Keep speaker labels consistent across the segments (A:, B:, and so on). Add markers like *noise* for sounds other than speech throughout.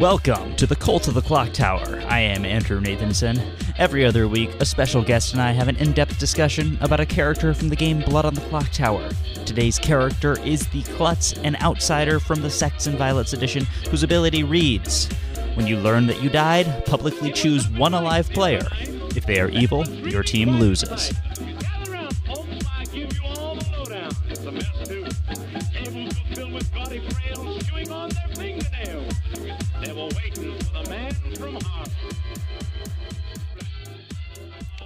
A: Welcome to the Cult of the Clock Tower. I am Andrew Nathanson. Every other week, a special guest and I have an in depth discussion about a character from the game Blood on the Clock Tower. Today's character is the Klutz, an outsider from the Sects and Violets edition, whose ability reads When you learn that you died, publicly choose one alive player. If they are evil, your team loses.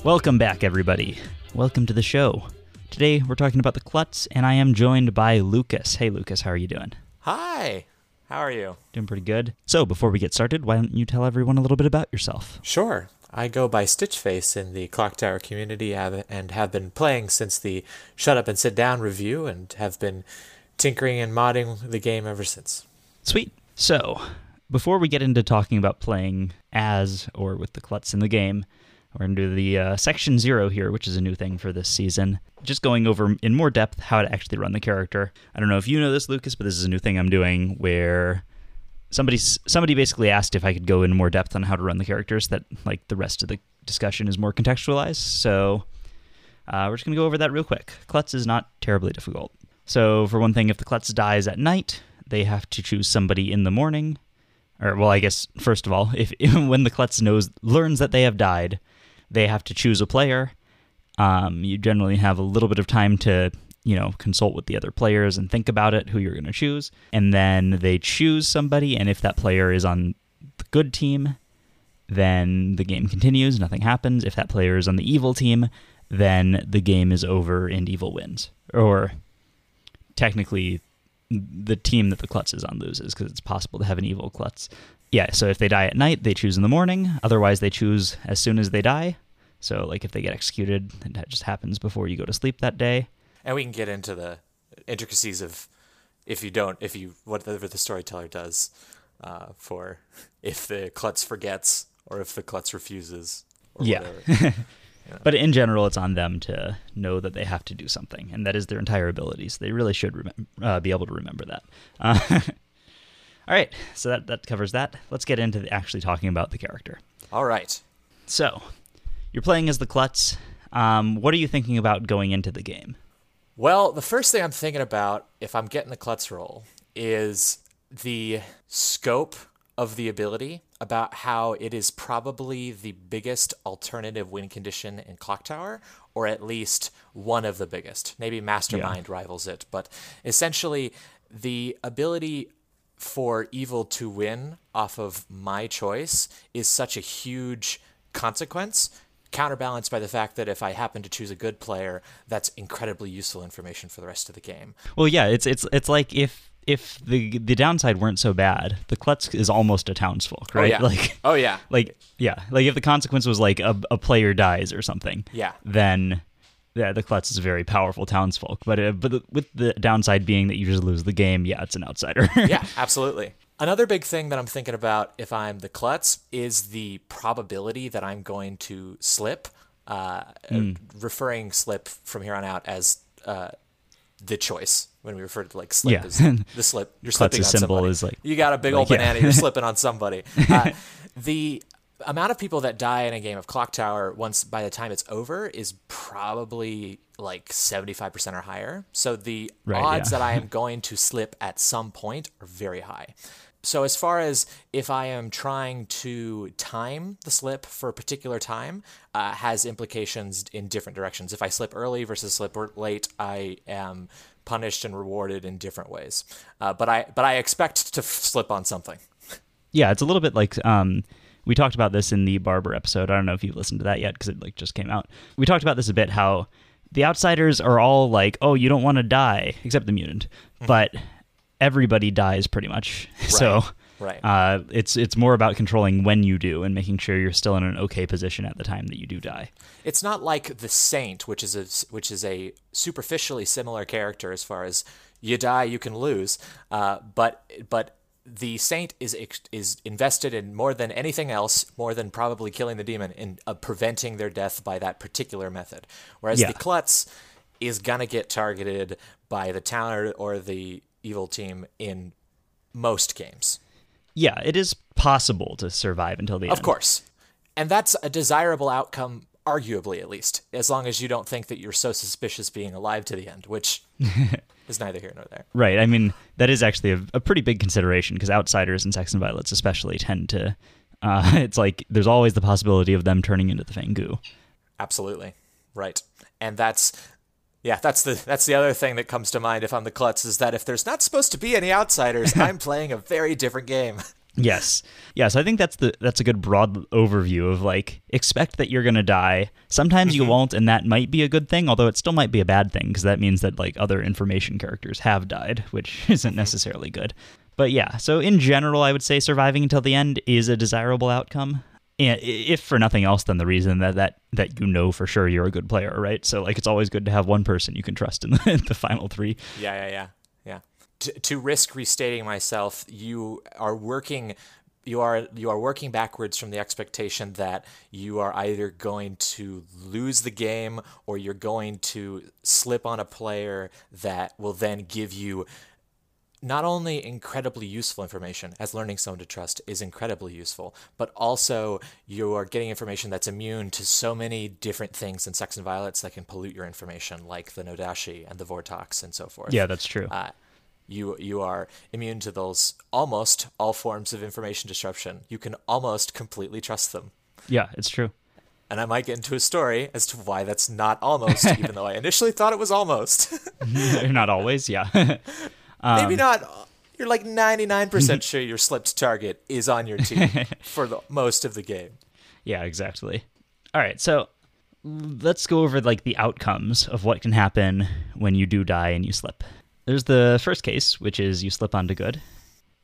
A: Welcome back, everybody. Welcome to the show. Today we're talking about the Klutz, and I am joined by Lucas. Hey, Lucas, how are you doing?
B: Hi. How are you?
A: Doing pretty good. So, before we get started, why don't you tell everyone a little bit about yourself?
B: Sure. I go by Stitchface in the Clock Tower community and have been playing since the Shut Up and Sit Down review and have been tinkering and modding the game ever since.
A: Sweet. So, before we get into talking about playing as or with the Klutz in the game, we're to do the uh, Section Zero here, which is a new thing for this season. Just going over in more depth how to actually run the character. I don't know if you know this, Lucas, but this is a new thing I'm doing where somebody's somebody basically asked if I could go in more depth on how to run the characters that like the rest of the discussion is more contextualized. So uh, we're just gonna go over that real quick. Klutz is not terribly difficult. So for one thing, if the Klutz dies at night, they have to choose somebody in the morning. Or well, I guess first of all, if *laughs* when the Klutz knows learns that they have died, they have to choose a player. Um, you generally have a little bit of time to you know consult with the other players and think about it who you're going to choose. And then they choose somebody and if that player is on the good team then the game continues nothing happens. If that player is on the evil team then the game is over and evil wins. Or technically the team that the klutz is on loses because it's possible to have an evil klutz yeah so if they die at night they choose in the morning otherwise they choose as soon as they die so like if they get executed then that just happens before you go to sleep that day
B: And we can get into the intricacies of if you don't, if you, whatever the storyteller does uh, for if the klutz forgets or if the klutz refuses or
A: Yeah.
B: whatever. *laughs*
A: But in general, it's on them to know that they have to do something, and that is their entire ability. So they really should remem- uh, be able to remember that. Uh, *laughs* all right, so that that covers that. Let's get into the, actually talking about the character.
B: All right.
A: So, you're playing as the Klutz. Um, what are you thinking about going into the game?
B: Well, the first thing I'm thinking about if I'm getting the klutz role, is the scope of the ability, about how it is probably the biggest alternative win condition in Clock Tower, or at least one of the biggest. Maybe Mastermind rivals it, but essentially the ability for evil to win off of my choice is such a huge consequence counterbalanced by the fact that if I happen to choose a good player, that's incredibly useful information for the rest of the game.
A: Well, yeah, it's it's it's like if if the the downside weren't so bad, the Klutz is almost a townsfolk, oh, right?
B: yeah.
A: Like
B: Oh yeah.
A: like yeah, like if the consequence was like a, a player dies or something,
B: Yeah.
A: then yeah, the Klutz is a very powerful townsfolk. But uh, but the, with the downside being that you just lose the game, yeah, it's an outsider. *laughs*
B: yeah, absolutely. Another big thing that I'm thinking about if I'm the klutz is the probability that I'm going to slip. Uh,
A: Hmm.
B: Referring slip from here on out as uh, the choice when we refer to like slip
A: Yeah.
B: as the *laughs* slip. You're slipping on
A: symbol
B: somebody.
A: is like-
B: you got a big
A: like,
B: old
A: yeah.
B: banana. You're *laughs* slipping on somebody. Uh, the amount of people that die in a game of Clock Tower once by the time it's over is probably like 75% or higher. So the
A: Right,
B: odds
A: yeah.
B: that I am *laughs* going to slip at some point are very high. So as far as if I am trying to time the slip for a particular time, uh, has implications in different directions. If I slip early versus slip late, I am punished and rewarded in different ways. Uh, but I but I expect to f- slip on something.
A: yeah, it's a little bit like um, we talked about this in the Barber episode. I don't know if you've listened to that yet because it like just came out. We talked about this a bit how the outsiders are all like, "Oh, you don't want to die," except the mutant, but everybody dies pretty much. *laughs* So.
B: Right.
A: Uh, it's it's more about controlling when you do and making sure you're still in an okay position at the time that you do die.
B: It's not like the Saint, which is a which is a superficially similar character as far as you die, you can lose. Uh, but but the Saint is is invested in more than anything else, more than probably killing the demon, in uh, preventing their death by that particular method. Whereas
A: Yeah.
B: the Klutz is gonna get targeted by the town or, or the evil team in most games.
A: yeah, it is possible to survive until the end.
B: Of course. And that's a desirable outcome, arguably at least, as long as you don't think that you're so suspicious being alive to the end, which *laughs* is neither here nor there.
A: Right. I mean, that is actually a, a pretty big consideration because outsiders and Sects and Violets especially tend to. Uh, *laughs* it's like there's always the possibility of them turning into the Fang Gu.
B: Absolutely. Right. And that's yeah, that's the that's the other thing that comes to mind if I'm the klutz is that if there's not supposed to be any outsiders, *laughs* I'm playing a very different game.
A: Yes. Yes, I think that's the that's a good broad overview of like expect that you're going to die. Sometimes you mm-hmm. won't and that might be a good thing, although it still might be a bad thing because that means that like other information characters have died, which *laughs* isn't necessarily good. But yeah, so in general, I would say surviving until the end is a desirable outcome. And if for nothing else than the reason that, that that you know for sure you're a good player, right? So like it's always good to have one person you can trust in the, *laughs* the final three.
B: Yeah, yeah, yeah. To, to risk restating myself, you are working. You are you are working backwards from the expectation that you are either going to lose the game or you're going to slip on a player that will then give you not only incredibly useful information, as learning someone to trust is incredibly useful, but also you are getting information that's immune to so many different things in Sects and Violets that can pollute your information, like the No Dashii and the Vortox and so forth.
A: Yeah, that's true.
B: Uh, you you are immune to those almost all forms of information disruption. You can almost completely trust them.
A: Yeah, it's true.
B: And I might get into a story as to why that's not almost, *laughs* even though I initially thought it was almost.
A: You're *laughs* not always, yeah. *laughs* Um,
B: Maybe not. You're like 99% sure your slipped target is on your team for the most of the game.
A: Yeah, exactly. All right, so let's go over like the outcomes of what can happen when you do die and you slip. There's the first case, which is you slip onto good.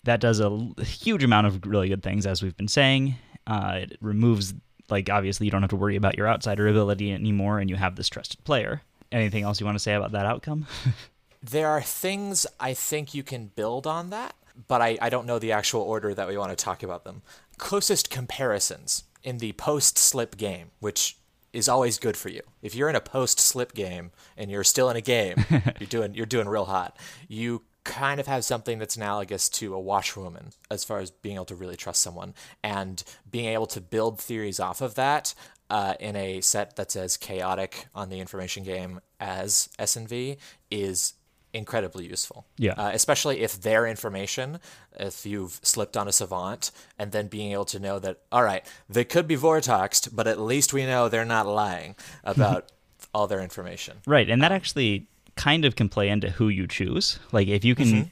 A: That does a huge amount of really good things, as we've been saying. Uh, it removes, like, obviously, you don't have to worry about your outsider ability anymore, and you have this trusted player. Anything else you want to say about that outcome? *laughs*
B: there are things I think you can build on that, but I, I don't know the actual order that we want to talk about them. Closest comparisons in the post slip game, which is always good for you. If you're in a post slip game and you're still in a game, *laughs* you're doing you're doing real hot. You kind of have something that's analogous to a washwoman as far as being able to really trust someone and being able to build theories off of that uh, in a set that's as chaotic on the information game as SNV is incredibly useful.
A: Yeah.
B: Uh, especially if their information, if you've slipped on a savant, and then being able to know that, all right, they could be Vortoxed, but at least we know they're not lying *laughs* about all their information.
A: Right. And that actually kind of can play into who you choose. Like if you can. Mm-hmm.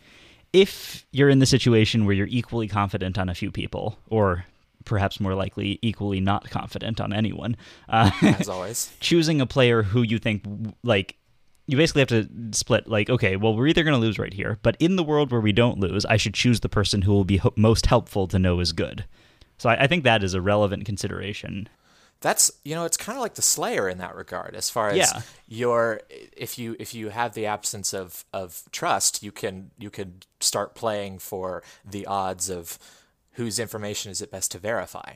A: If you're in the situation where you're equally confident on a few people, or perhaps more likely equally not confident on anyone.
B: Uh, As always, *laughs*
A: choosing a player who you think like you basically have to split like okay well we're either going to lose right here but in the world where we don't lose i should choose the person who will be ho- most helpful to know is good. So I, I, think that is a relevant consideration.
B: That's you know it's kind of like the slayer in that regard as far as
A: yeah.
B: your if you if you have the absence of of trust you can you can start playing for the odds of whose information is it best to verify.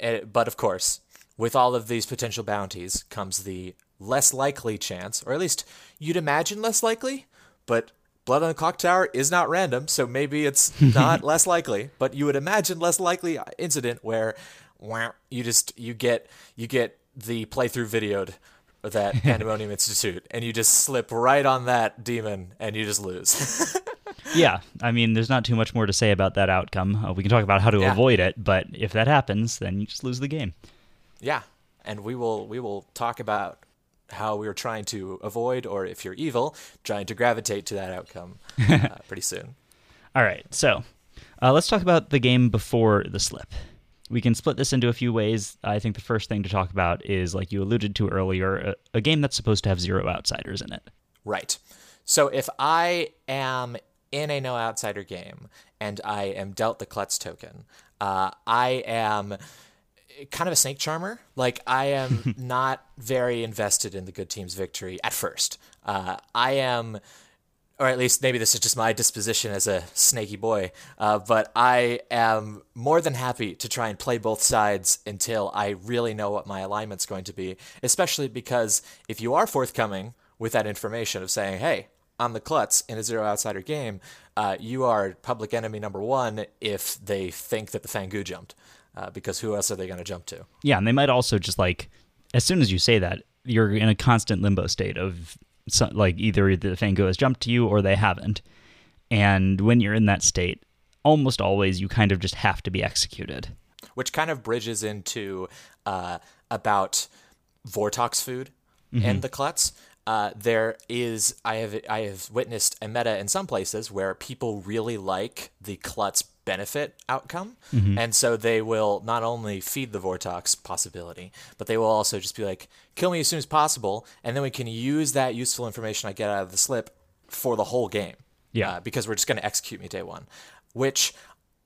B: It, eh, but of course with all of these potential bounties comes the less likely chance, or at least you'd imagine less likely, but Blood on the Clock Tower is not random, so maybe it's *laughs* not less likely, but you would imagine less likely incident where you just you get you get the playthrough videoed that *laughs* Pandemonium Institute and you just slip right on that demon and you just lose. *laughs*
A: yeah, I mean, there's not too much more to say about that outcome. Uh, we can talk about how to yeah. avoid it, but if that happens, then you just lose the game.
B: Yeah, and we will we will talk about how we are trying to avoid, or if you're evil, trying to gravitate to that outcome *laughs* uh, pretty soon.
A: All right, so uh, let's talk about the game before the slip. We can split this into a few ways. I think the first thing to talk about is, like you alluded to earlier, a, a game that's supposed to have zero outsiders in it.
B: Right. So if I am in a no outsider game and I am dealt the Klutz token, uh, I am kind of a snake charmer. Like I am *laughs* not very invested in the good team's victory at first. Uh, I am, or at least maybe this is just my disposition as a snaky boy. Uh, but I am more than happy to try and play both sides until I really know what my alignment's going to be. Especially because if you are forthcoming with that information of saying, "Hey, on the Klutz in a zero outsider game, uh, you are public enemy number one if they think that the Fang Gu jumped, uh, because who else are they going to jump to?
A: Yeah, and they might also just like as soon as you say that, you're in a constant limbo state of so, like either the Fang Gu has jumped to you or they haven't. And when you're in that state, almost always you kind of just have to be executed.
B: Which kind of bridges into uh, about Vortox food and the Klutz. Uh, there is I have I have witnessed a meta in some places where people really like the Klutz benefit outcome, and so they will not only feed the Vortox possibility, but they will also just be like, "Kill me as soon as possible," and then we can use that useful information I get out of the slip for the whole game.
A: Yeah.
B: uh, because we're just going to execute me day one, which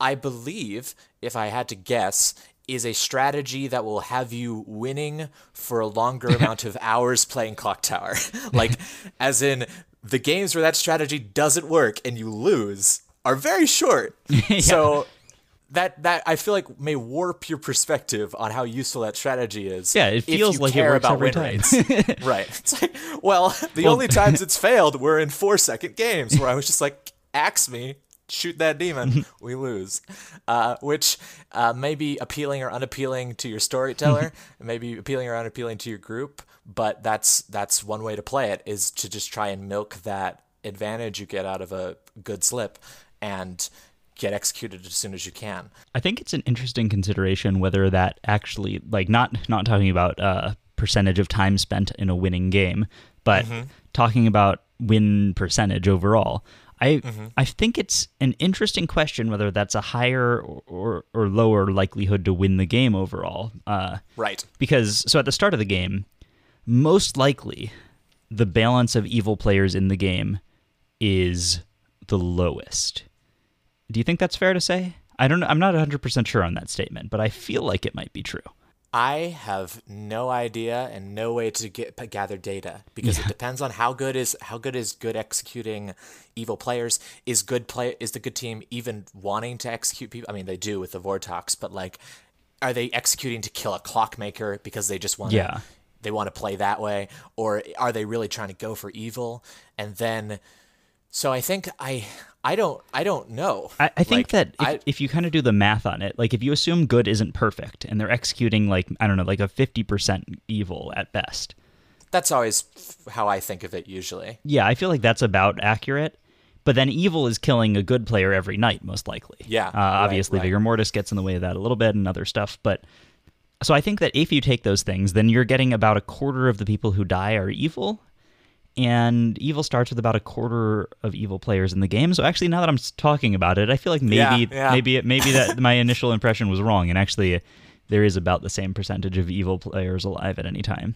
B: I believe, if I had to guess, is a strategy that will have you winning for a longer *laughs* amount of hours playing Clock Tower. *laughs* like, as in, the games where that strategy doesn't work and you lose are very short. *laughs* So. That, that I feel like may warp your perspective on how useful that strategy is.
A: Yeah, it feels like it
B: care
A: works
B: about
A: every
B: win
A: time.
B: rates. *laughs* right. It's like, well, the only times it's failed were in four second games where I was just like, axe me, shoot that demon, *laughs* we lose. Uh, which uh, may be appealing or unappealing to your storyteller, maybe appealing or unappealing to your group, but that's that's one way to play it is to just try and milk that advantage you get out of a good slip and get executed as soon as you can.
A: I think it's an interesting consideration whether that actually like not not talking about uh, percentage of time spent in a winning game, but talking about win percentage overall. I I think it's an interesting question whether that's a higher or, or, or lower likelihood to win the game overall. Uh,
B: Right.
A: because so at the start of the game, most likely the balance of evil players in the game is the lowest. Do you think that's fair to say? I don't know. I'm not 100% sure on that statement, but I feel like it might be true.
B: I have no idea and no way to get gather data because it depends on how good is how good is good executing evil players. Is good play is the good team even wanting to execute people? I mean, they do with the Vortox, but like, are they executing to kill a clockmaker because they just want to?
A: Yeah.
B: They want to play that way, or are they really trying to go for evil? And then, so I think I I don't I don't know.
A: I, I think
B: Like,
A: that if,
B: I-
A: if you kind of do the math on it, like if you assume good isn't perfect and they're executing like, I don't know, like a 50% evil at best,
B: that's always how I think of it usually.
A: yeah, I feel like that's about accurate. But then evil is killing a good player every night, most likely.
B: Yeah,
A: Uh,
B: right,
A: obviously,
B: right.
A: Vigormortis gets in the way of that a little bit and other stuff. But so I think that if you take those things, then you're getting about a quarter of the people who die are evil. And evil starts with about a quarter of evil players in the game. So actually, now that I'm talking about it, I feel like maybe
B: Yeah, yeah.
A: maybe it, maybe that *laughs* my initial impression was wrong, and actually, there is about the same percentage of evil players alive at any time.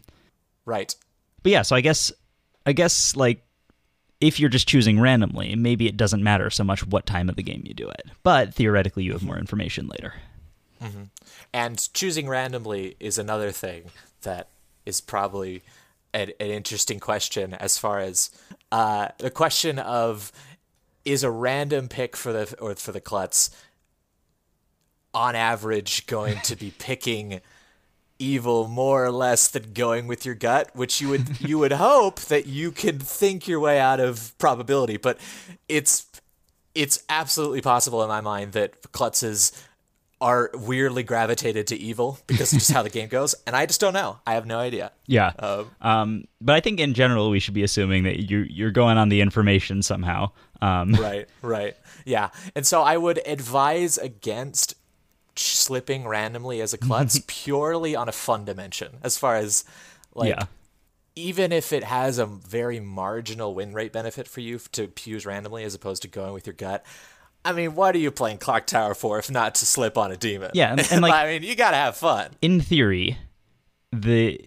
B: Right.
A: But yeah, so I guess I guess like if you're just choosing randomly, maybe it doesn't matter so much what time of the game you do it. But theoretically you have more information later. Mm-hmm.
B: And choosing randomly is another thing that is probably an, an interesting question as far as uh, the question of is a random pick for the or for the klutz on average going to be *laughs* picking evil more or less than going with your gut which you would you would hope that you can think your way out of probability. But it's it's absolutely possible in my mind that klutzes are weirdly gravitated to evil because of just how the game goes and i just don't know i have no idea
A: Yeah. Um, but I think in general we should be assuming that you you're going on the information somehow. Um, *laughs*
B: right right yeah and so i would advise against slipping randomly as a klutz *laughs* purely on a fun dimension as far as like
A: yeah.
B: even if it has a very marginal win rate benefit for you to use randomly as opposed to going with your gut i mean what are you playing clock tower for if not to slip on a demon
A: Yeah, and- and, *laughs* like-
B: i mean you gotta have fun
A: In theory, the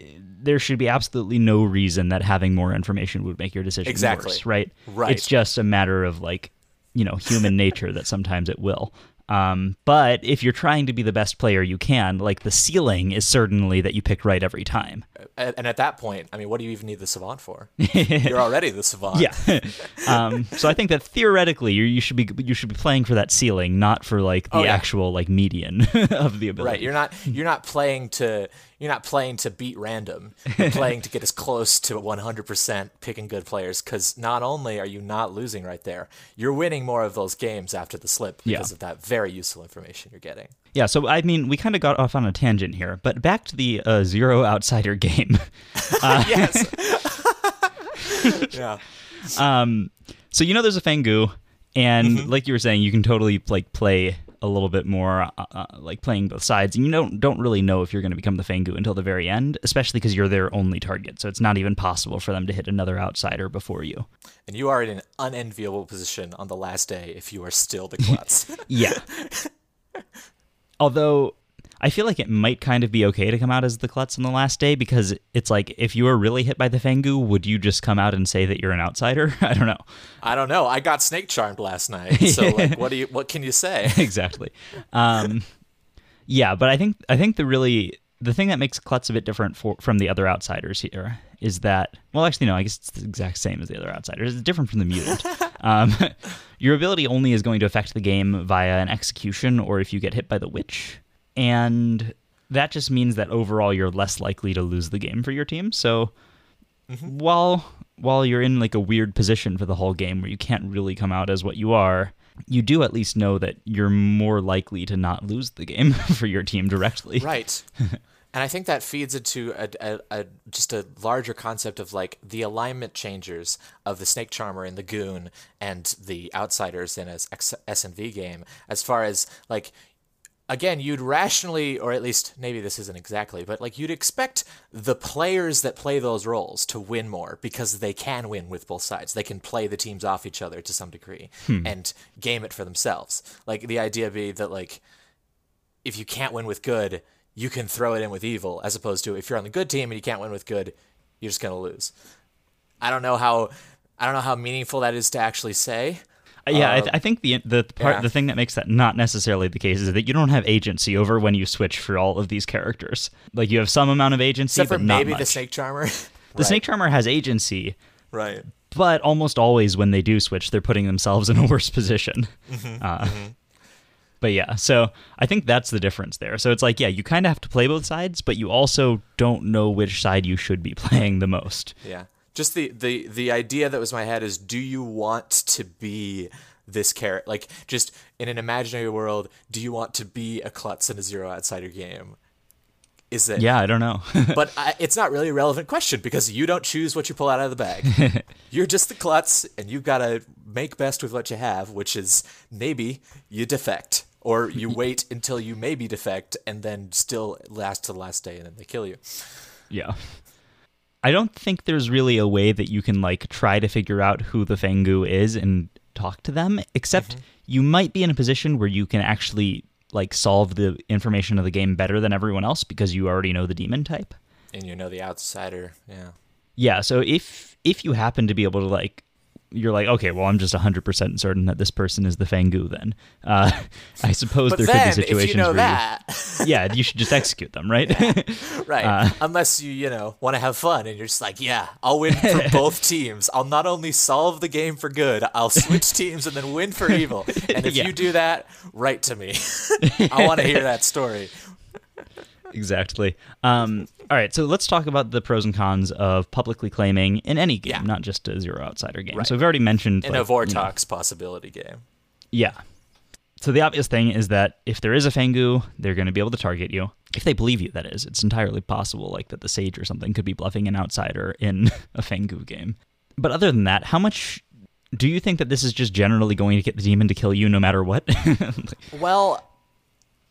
A: there should be absolutely no reason that having more information would make your decision
B: Exactly.
A: worse, right?
B: Right.
A: It's just a matter of like, you know, human nature that sometimes it will. Um, but if you're trying to be the best player you can, like the ceiling is certainly that you pick right every time.
B: and at that point i mean what do you even need the savant for *laughs* you're already the savant
A: Yeah. *laughs* um, so I think that theoretically you, you should be you should be playing for that ceiling, not for like the
B: Oh, yeah.
A: actual like median *laughs* of the ability.
B: Right. You're not you're not playing to you're not playing to beat random. You're playing to get as close to 100% picking good players because not only are you not losing right there, you're winning more of those games after the slip because
A: Yeah.
B: of that very useful information you're getting.
A: Yeah, so I mean, we kind of got off on a tangent here, but back to the uh, zero outsider game. *laughs*
B: yes. *laughs* yeah.
A: um, so you know, there's a Fang Gu, and
B: Mm-hmm.
A: like you were saying, you can totally like play a little bit more, uh, uh, like playing both sides, and you don't don't really know if you're going to become the Fang Gu until the very end, especially because you're their only target. So it's not even possible for them to hit another outsider before you.
B: And you are in an unenviable position on the last day if you are still the klutz. *laughs*
A: Yeah. *laughs* Although I feel like it might kind of be okay to come out as the klutz on the last day because it's like if you were really hit by the Fang Gu, would you just come out and say that you're an outsider? *laughs* I don't know.
B: I don't know. I got snake charmed last night. *laughs* So like what do you what can you say? *laughs*
A: exactly. Um, yeah, but I think I think the really the thing that makes Klutz a bit different for, from the other outsiders here is that well, actually no, I guess it's the exact same as the other outsiders. It's different from the mutant. um, your ability only is going to affect the game via an execution or if you get hit by the witch, and that just means that overall you're less likely to lose the game for your team. So mm-hmm. while while you're in like a weird position for the whole game where you can't really come out as what you are, you do at least know that you're more likely to not lose the game *laughs* for your team directly.
B: Right. *laughs* and I think that feeds into a, a, a just a larger concept of like the alignment changers of the Snake Charmer and the Goon and the outsiders in a S and V game. As far as like, again, you'd rationally, or at least maybe this isn't exactly, but like you'd expect the players that play those roles to win more because they can win with both sides. They can play the teams off each other to some degree hmm. and game it for themselves. Like the idea be that like if you can't win with good, you can throw it in with evil, as opposed to if you're on the good team and you can't win with good, you're just gonna lose. I don't know how I don't know how meaningful that is to actually say.
A: Uh, yeah, I, th- I think the the part
B: yeah.
A: the thing that makes that not necessarily the case is that you don't have agency over when you switch for all of these characters. Like you have some amount of agency,
B: Except for
A: but
B: maybe the snake charmer. *laughs*
A: The snake charmer has agency,
B: right.
A: but almost always when they do switch, they're putting themselves in a worse position.
B: Mm-hmm, *laughs*
A: uh, But yeah, so I think that's the difference there. So it's like, yeah, you kind of have to play both sides, but you also don't know which side you should be *laughs* playing the most.
B: Yeah. Just the, the the idea that was in my head is do you want to be this character like just in an imaginary world, do you want to be a klutz in a zero outsider game? Is it
A: Yeah, I don't know. *laughs*
B: but I, it's not really a relevant question because you don't choose what you pull out of the bag. *laughs* You're just the klutz, and you've got to make best with what you have, which is maybe you defect, or you *laughs* wait until you maybe defect, and then still last to the last day, and then they kill you.
A: yeah. I don't think there's really a way that you can like try to figure out who the Fang Gu is and talk to them, except mm-hmm. you might be in a position where you can actually like solve the information of the game better than everyone else because you already know the demon type.
B: And you know the outsider, yeah.
A: Yeah, so if if you happen to be able to like you're like, okay, well, I'm just 100% certain that this person is the Fang Gu then. Uh, *laughs* I suppose there
B: then,
A: could be situations
B: you know
A: where
B: that,
A: you, *laughs* yeah, you should just execute them, right? *laughs*
B: right?
A: Uh,
B: Unless you, you know, want to have fun, and you're just like, yeah, I'll win for both teams. I'll not only solve the game for good, I'll switch teams and then win for evil. And if
A: Yeah.
B: you do that, write to me. I want to hear that story.
A: Exactly. Um, all right, so let's talk about the pros and cons of publicly claiming in any game,
B: Yeah.
A: not just a zero outsider game.
B: Right.
A: So we've already mentioned
B: In
A: like,
B: a
A: you know,
B: possibility game.
A: Yeah. So the obvious thing is that if there is a Fang Gu, they're going to be able to target you. If they believe you, that is. It's entirely possible, like that the Sage or something could be bluffing an outsider in *laughs* a Fang Gu game. But other than that, how much do you think that this is just generally going to get the demon to kill you no matter what? *laughs*
B: Well,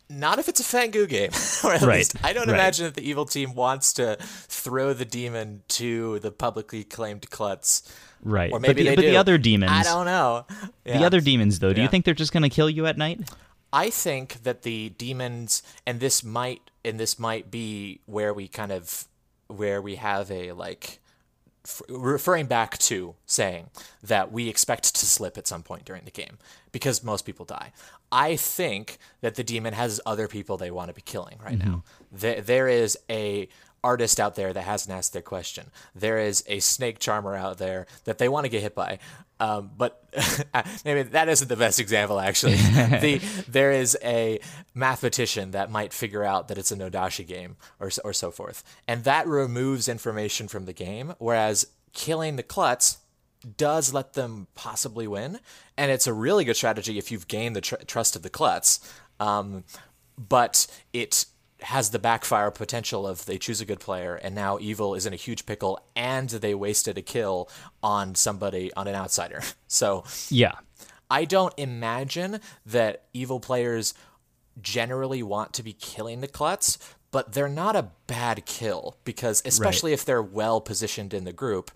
B: not if it's a Fang Gu game. *laughs* or at
A: Right,
B: least I don't
A: right.
B: imagine that the evil team wants to throw the demon to the publicly claimed klutz.
A: right.
B: Or maybe
A: but the,
B: they
A: but
B: do.
A: the other demons,
B: I don't know.
A: the other demons though, do you think they're just going to kill you at night?
B: I think that the demons, and this might, and this might be where we kind of, where we have a like, f- referring back to saying that we expect to slip at some point during the game because most people die. I think that the demon has other people they want to be killing right mm-hmm. now. There, there is a artist out there that hasn't asked their question. There is a snake charmer out there that they want to get hit by. Um, but *laughs* maybe that isn't the best example, actually. *laughs* the, there is a mathematician that might figure out that it's a No Dashii game or, or so forth. And that removes information from the game, whereas killing the klutz does let them possibly win. And it's a really good strategy if you've gained the tr- trust of the klutz. Um, but it has the backfire potential of they choose a good player and now evil is in a huge pickle and they wasted a kill on somebody on an outsider. *laughs* So
A: Yeah.
B: i don't imagine that evil players generally want to be killing the klutz but they're not a bad kill because especially if they're well positioned in the group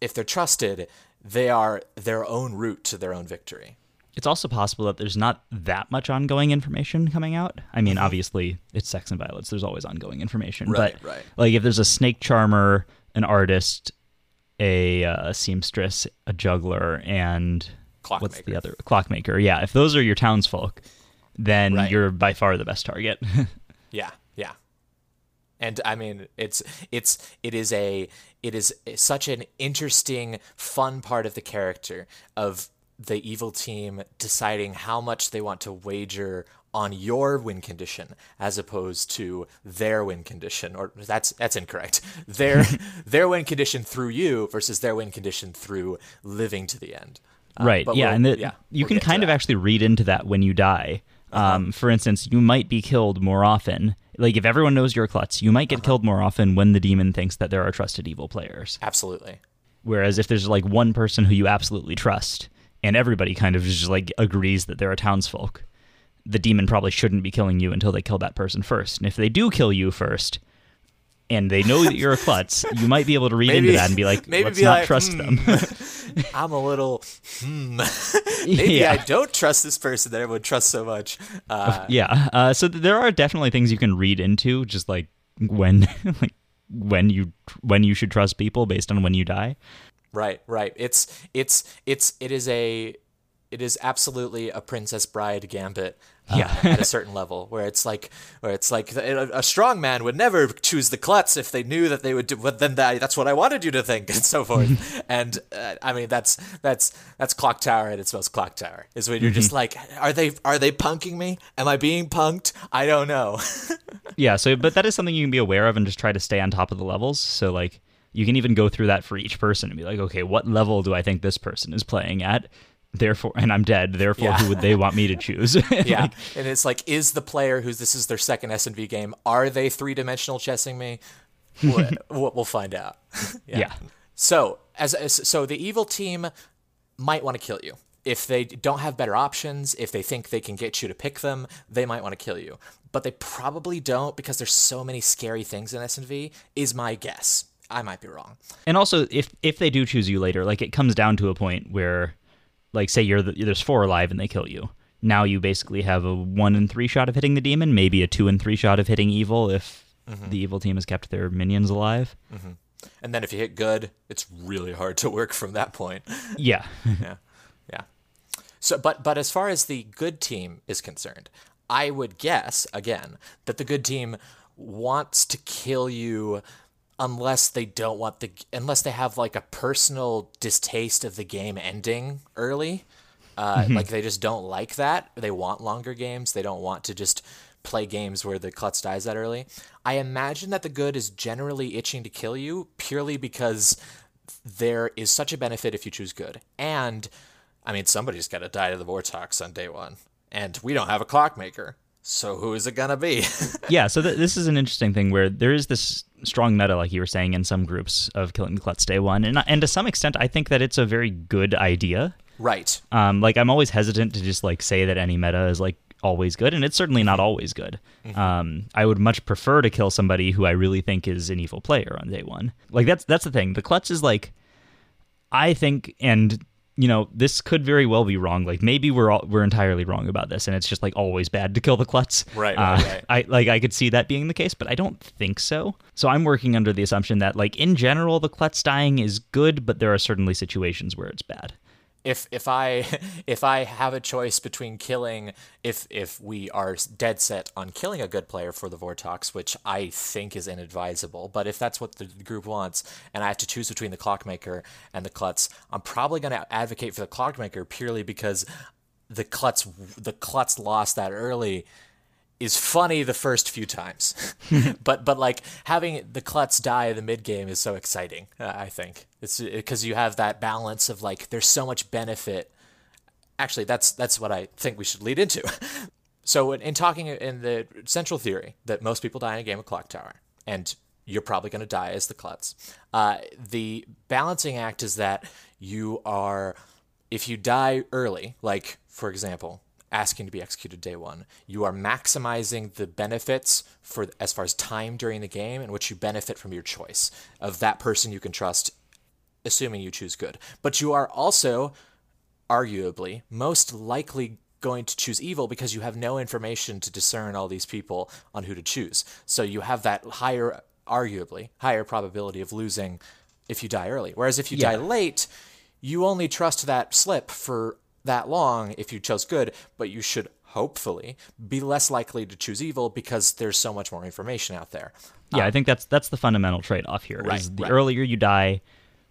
B: if they're trusted they are their own route to their own victory
A: It's also possible that there's not that much ongoing information coming out. I mean, obviously, it's Sects and Violets. There's always ongoing information.
B: Mm-hmm. Right,
A: but,
B: right.
A: Like, if there's a snake charmer, an artist, a uh, seamstress, a juggler, and what's the
B: Clockmaker.
A: other? Clockmaker. Yeah. If those are your townsfolk, then
B: Right.
A: you're by far the best target. *laughs*
B: Yeah, yeah. And I mean, it's it's it is a it is such an interesting, fun part of the character of the evil team deciding how much they want to wager on your win condition as opposed to their win condition or that's that's incorrect *laughs* their their win condition through you versus their win condition through living to the end Uh,
A: right. Yeah.
B: we'll-
A: And the,
B: yeah,
A: you
B: we'll
A: can kind of.
B: Uh-huh.
A: actually read into that when you die. Um, for instance, you might be killed more often. Like, if everyone knows you're Klutz, you might get
B: Uh-huh.
A: killed more often when the demon thinks that there are trusted evil players.
B: absolutely
A: Whereas if there's like one person who you absolutely trust and everybody kind of just like agrees that they're a townsfolk, the demon probably shouldn't be killing you until they kill that person first. And if they do kill you first and they know that you're a klutz, *laughs* you might be able to read into that and be like, *laughs*
B: maybe
A: let's
B: be
A: not
B: like,
A: trust
B: "Hmm."
A: them. *laughs*
B: I'm a little hmm. Maybe
A: Yeah.
B: I don't trust this person that everyone trusts so much. Uh,
A: yeah. Uh, so there are definitely things you can read into, just like when, like when you when you should trust people based on when you die.
B: Right, right. It's it's it's it is a it is absolutely a Princess Bride gambit. Uh,
A: Yeah.
B: at a certain level, where it's like, where it's like a, a strong man would never choose the klutz if they knew that they would do. But then that, that's what I wanted you to think, *laughs* and so forth. *laughs* and uh, I mean, that's that's that's Clock Tower at its most Clock Tower. Is when you're just like, are they are they punking me? Am I being punked? I don't know. *laughs*
A: Yeah, so but that is something you can be aware of and just try to stay on top of the levels. So like you can even go through that for each person and be like, okay, what level do I think this person is playing at? Therefore, and I'm dead. Therefore,
B: Yeah.
A: who would they want me to *laughs* choose? *laughs*
B: Yeah, and it's like, is the player who's this is their second S and V game? Are they three dimensional chessing me? We'll, *laughs* we'll we'll find out. yeah.
A: Yeah.
B: So as, as so the evil team might want to kill you if they don't have better options. If they think they can get you to pick them, they might want to kill you. But they probably don't because there's so many scary things in S and V. Is my guess. I might be wrong.
A: And also, if if they do choose you later, like it comes down to a point where, like, say you're the, there's four alive and they kill you. Now you basically have a one in three shot of hitting the demon, maybe a two in three shot of hitting evil if mm-hmm. the evil team has kept their minions alive. Mm-hmm.
B: And then if you hit good, it's really hard to work from that point. *laughs*
A: Yeah,
B: yeah yeah so but but as far as the good team is concerned i would guess again that the good team wants to kill you unless they don't want the unless they have like a personal distaste of the game ending early uh, like they just don't like that they want longer games they don't want to just play games where the klutz dies that early i imagine that the good is generally itching to kill you purely because there is such a benefit if you choose good. And I mean, somebody's got to die to the Vortox on day one, and we don't have a clockmaker. So who is it gonna be? *laughs*
A: yeah. So th- this is an interesting thing where there is this strong meta, like you were saying, in some groups of killing the klutz day one, and and to some extent, I think that it's a very good idea.
B: right.
A: Um, like I'm always hesitant to just like say that any meta is like always good, and it's certainly not always good. Um, I would much prefer to kill somebody who I really think is an evil player on day one. Like that's that's the thing. The klutz is like, I think, and you know, this could very well be wrong. Like maybe we're all, we're entirely wrong about this, and it's just like always bad to kill the klutz.
B: Right,
A: Uh,
B: right, right. *laughs*
A: I like I could see that being the case, but I don't think so. So I'm working under the assumption that like in general the klutz dying is good, but there are certainly situations where it's bad.
B: If if I *laughs* if I have a choice between killing if if we are dead set on killing a good player for the Vortox, which I think is inadvisable, but if that's what the group wants, and I have to choose between the Clockmaker and the Klutz, I'm probably going to advocate for the Clockmaker purely because the Klutz the Klutz lost that early is funny the first few times, *laughs* but but like having the Klutz die in the mid game is so exciting. Uh, I think it's because you have that balance of like there's so much benefit. Actually, that's that's what I think we should lead into. *laughs* so in, in talking in the central theory that most people die in a game of Clock Tower, and you're probably going to die as the Klutz. Uh, the balancing act is that you are if you die early, like for example, asking to be executed day one. You are maximizing the benefits for as far as time during the game in which you benefit from your choice of that person you can trust, assuming you choose good. But you are also, arguably, most likely going to choose evil because you have no information to discern all these people on who to choose. So you have that higher, arguably, higher probability of losing if you die early. Whereas if you
A: Yeah.
B: die late, you only trust that slip for that long if you chose good, but you should hopefully be less likely to choose evil because there's so much more information out there.
A: Yeah, I um, think that's that's the fundamental trade-off here.
B: Right,
A: the
B: right.
A: earlier you die,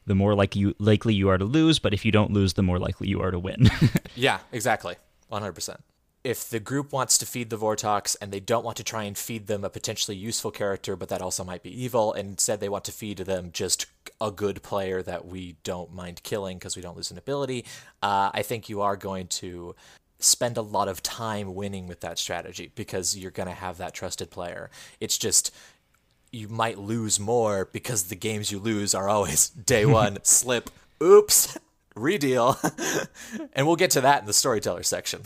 A: the more like you likely you are to lose, but if you don't lose, the more likely you are to win. *laughs*
B: Yeah, exactly. 100%. If the group wants to feed the Vortox and they don't want to try and feed them a potentially useful character, but that also might be evil, and instead they want to feed them just a good player that we don't mind killing because we don't lose an ability, uh, I think you are going to spend a lot of time winning with that strategy because you're going to have that trusted player. It's just you might lose more because the games you lose are always *laughs* day *laughs* one slip oops redeal *laughs* and we'll get to that in the storyteller section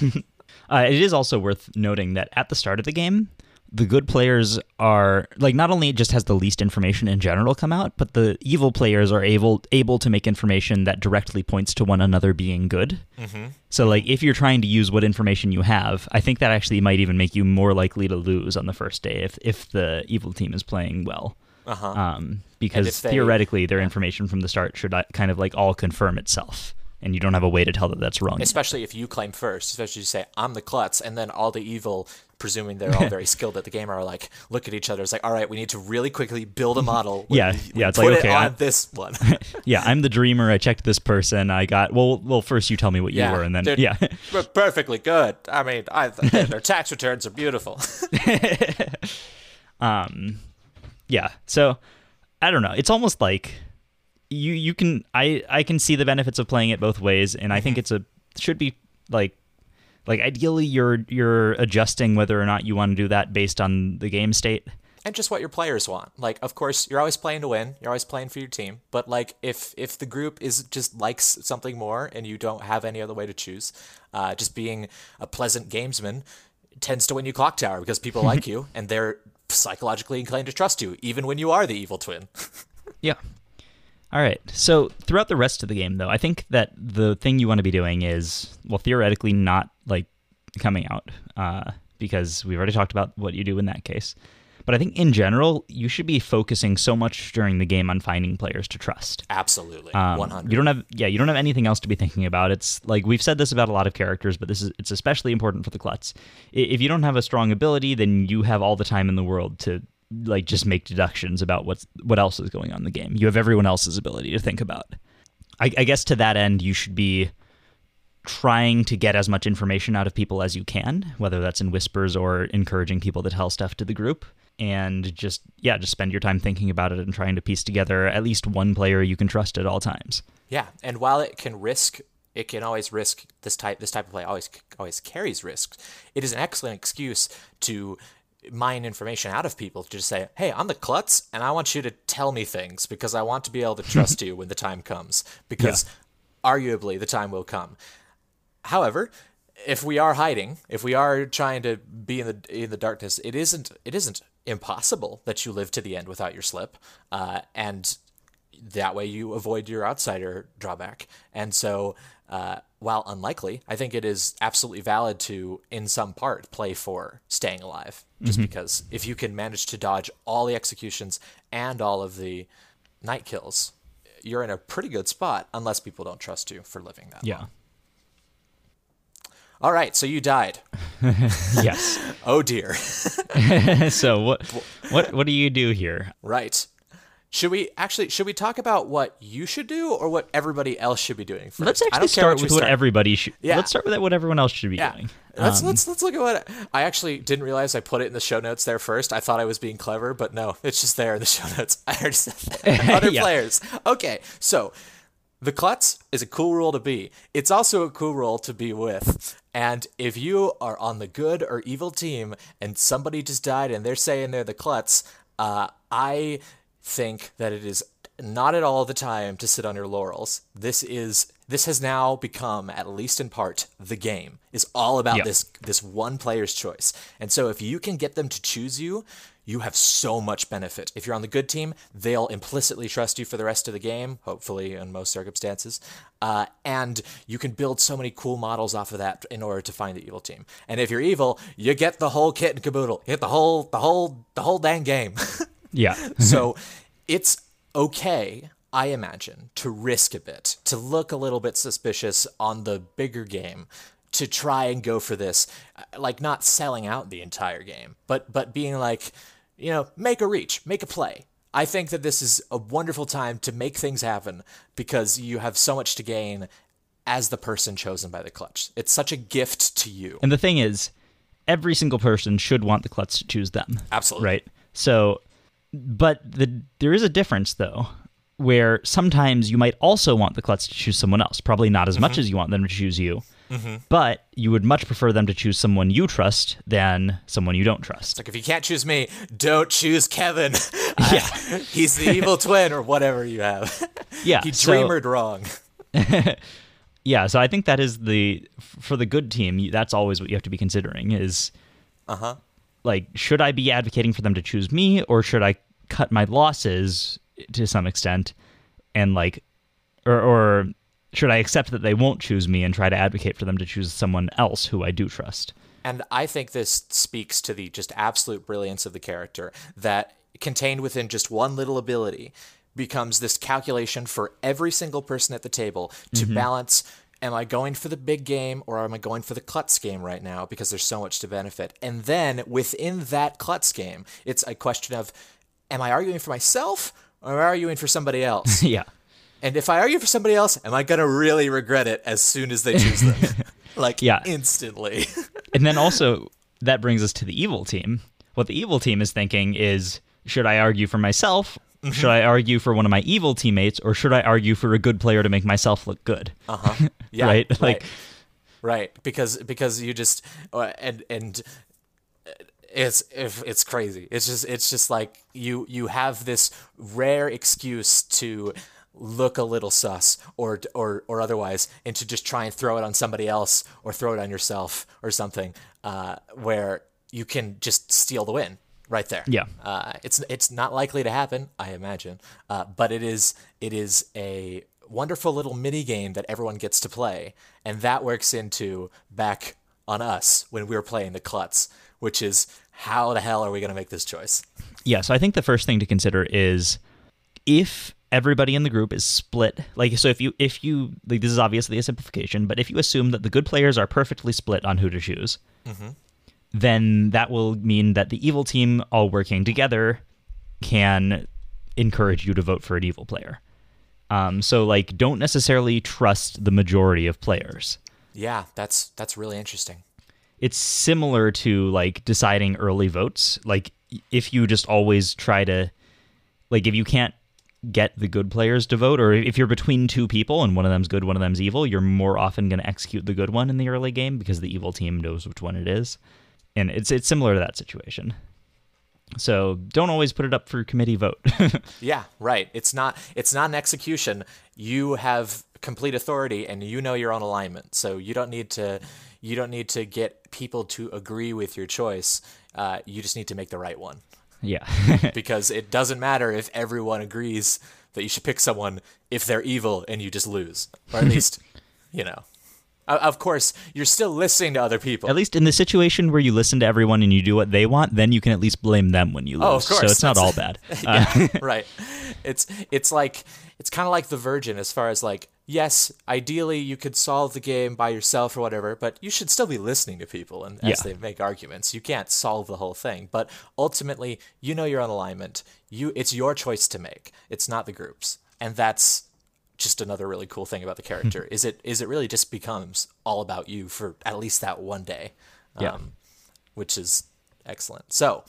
B: *laughs*
A: Uh, it is also worth noting that at the start of the game, the good players are like not only just has the least information in general come out, but the evil players are able able to make information that directly points to one another being good. Mm-hmm. So like if you're trying to use what information you have, I think that actually might even make you more likely to lose on the first day if if the evil team is playing well.
B: Uh-huh
A: Um, because
B: they-
A: theoretically, their information from the start should uh, kind of like all confirm itself, and you don't have a way to tell that that's wrong.
B: especially if you claim first especially if you say i'm the klutz and then all the evil presuming they're all *laughs* very skilled at the game are like look at each other it's like all right we need to really quickly build a model *laughs*
A: Yeah,
B: We-
A: yeah, it's like,
B: it
A: okay,
B: on
A: I-
B: this one *laughs*
A: yeah, I'm the dreamer. I checked this person. I got well. Well, first you tell me what you were, and then yeah,
B: We're perfectly good i mean I, their tax returns are beautiful
A: um, yeah. So I don't know. It's almost like you you can I I can see the benefits of playing it both ways, and I think
B: Mm-hmm.
A: it's a should be like like ideally you're you're adjusting whether or not you want to do that based on the game state.
B: and just what your players want. Like, of course, you're always playing to win. You're always playing for your team. But like, if if the group is just likes something more and you don't have any other way to choose, uh, just being a pleasant gamesman tends to win you clock tower because people like *laughs* you and they're psychologically inclined to trust you, even when you are the evil twin. *laughs*
A: Yeah. All right. So throughout the rest of the game, though, I think that the thing you want to be doing is, well, theoretically, not like coming out, uh, because we've already talked about what you do in that case. But I think in general, you should be focusing so much during the game on finding players to trust.
B: Absolutely,
A: Um,
B: one hundred.
A: You don't have, yeah, you don't have anything else to be thinking about. It's like we've said this about a lot of characters, but this is it's especially important for the klutz. If you don't have a strong ability, then you have all the time in the world to like just make deductions about what's what else is going on in the game. You have everyone else's ability to think about. I, I guess to that end, you should be trying to get as much information out of people as you can, whether that's in whispers or encouraging people to tell stuff to the group. And just, yeah, just spend your time thinking about it and trying to piece together at least one player you can trust at all times.
B: Yeah, and while it can risk, it can always risk this type. This type of play always always carries risks. It is an excellent excuse to mine information out of people to just say, "Hey, I'm the klutz, and I want you to tell me things because I want to be able to *laughs* trust you when the time comes. Because arguably, the time will come." However, if we are hiding, if we are trying to be in the in the darkness, it isn't it isn't impossible that you live to the end without your slip, uh, and that way you avoid your outsider drawback. And so, uh, while unlikely, I think it is absolutely valid to, in some part, play for staying alive. Just because if you can manage to dodge all the executions and all of the night kills, you're in a pretty good spot unless people don't trust you for living that.
A: Yeah.
B: Long. All right, so you died. *laughs*
A: yes. *laughs*
B: Oh dear. *laughs*
A: so what what what do you do here?
B: right. Should we actually should we talk about what you should do or what everybody else should be doing first?
A: Let's actually start
B: what
A: with what
B: start.
A: everybody should.
B: Yeah.
A: Let's start with what everyone else should be
B: Yeah.
A: doing.
B: Let's
A: Um,
B: let's let's look at what I actually didn't realize I put it in the show notes there first. I thought I was being clever, but no, it's just there in the show notes. I already said that. Other
A: Yeah.
B: players. Okay, so the klutz is a cool role to be. It's also a cool role to be with. And if you are on the good or evil team and somebody just died and they're saying they're the klutz, uh, I think that it is not at all the time to sit on your laurels. This is this has now become, at least in part, the game. is all about
A: Yeah.
B: this this one player's choice. And so if you can get them to choose you, you have so much benefit. If you're on the good team, they'll implicitly trust you for the rest of the game, hopefully in most circumstances. Uh, and you can build so many cool models off of that in order to find the evil team. And if you're evil, you get the whole kit and caboodle. You get the whole the whole the whole dang game. *laughs*
A: Yeah.
B: so *laughs* it's okay, I imagine, to risk a bit, to look a little bit suspicious on the bigger game, to try and go for this, uh, like not selling out the entire game, but but being like, you know, make a reach, make a play. I think that this is a wonderful time to make things happen because you have so much to gain as the person chosen by the klutz. It's such a gift to you.
A: And the thing is, every single person should want the klutz to choose them.
B: Absolutely.
A: Right. So, but the there is a difference though, where sometimes you might also want the klutz to choose someone else. Probably not as
B: Mm-hmm.
A: much as you want them to choose you, but you would much prefer them to choose someone you trust than someone you don't trust.
B: Like if you can't choose me, don't choose Kevin. *laughs* *laughs* yeah, he's the evil *laughs* twin or whatever you have.
A: Yeah.
B: he
A: so-
B: dreamered wrong.
A: Yeah, so I think that is the for the good team. That's always what you have to be considering is,
B: Uh huh.
A: Like, should I be advocating for them to choose me, or should I cut my losses to some extent, and like, or or should I accept that they won't choose me and try to advocate for them to choose someone else who I do trust?
B: And I think this speaks to the just absolute brilliance of the character that contained within just one little ability becomes this calculation for every single person at the table to mm-hmm. balance am I going for the big game or am I going for the klutz game right now because there's so much to benefit. And then within that klutz game, it's a question of am I arguing for myself or am I arguing for somebody else? *laughs*
A: yeah,
B: And if I argue for somebody else, am I gonna really regret it as soon as they choose them? *laughs* like
A: Yeah.
B: instantly. *laughs*
A: and then also that brings us to the evil team. What the evil team is thinking is, should I argue for myself? Should I argue for one of my evil teammates, or should I argue for a good player to make myself look good?
B: Uh-huh. *laughs* Yeah,
A: Right?
B: right,
A: Like-
B: right, because because you just uh, and and it's if it's crazy. It's just it's just like you you have this rare excuse to look a little sus or or or otherwise and to just try and throw it on somebody else or throw it on yourself or something uh, where you can just steal the win right there.
A: Yeah.
B: Uh, it's it's not likely to happen, I imagine, uh, but it is it is a wonderful little mini game that everyone gets to play, and that works into back on us when we were playing the klutz, which is how the hell are we going to make this choice?
A: Yeah, so I think the first thing to consider is if everybody in the group is split like so if you if you like this is obviously a simplification but if you assume that the good players are perfectly split on who to choose then that will mean that the evil team all working together can encourage you to vote for an evil player um, so like don't necessarily trust the majority of players
B: Yeah, that's that's really interesting.
A: it's similar to like deciding early votes. Like if you just always try to like if you can't get the good players to vote or if you're between two people and one of them's good, one of them's evil, you're more often going to execute the good one in the early game because the evil team knows which one it is. And it's it's similar to that situation. So don't always put it up for committee vote. *laughs*
B: Yeah, right. It's not it's not an execution. You have complete authority and you know your own alignment. So you don't need to you don't need to get people to agree with your choice. Uh, you just need to make the right one.
A: yeah. *laughs*
B: because it doesn't matter if everyone agrees that you should pick someone if they're evil and you just lose, or at least, *laughs* you know, Of course, you're still listening to other people.
A: At least in the situation where you listen to everyone and you do what they want, then you can at least blame them when you lose.
B: Oh, of course,
A: So it's not all *laughs* bad. Uh, *laughs*
B: right. It's it's like it's kind of like the Virgin as far as like yes, ideally you could solve the game by yourself or whatever, but you should still be listening to people and as
A: Yeah.
B: they make arguments. You can't solve the whole thing, but ultimately you know your own alignment. You it's your choice to make. It's not the group's, and that's just another really cool thing about the *laughs* character. is it is it really just becomes all about you for at least that one day.
A: Yeah.
B: Um, which is excellent. So,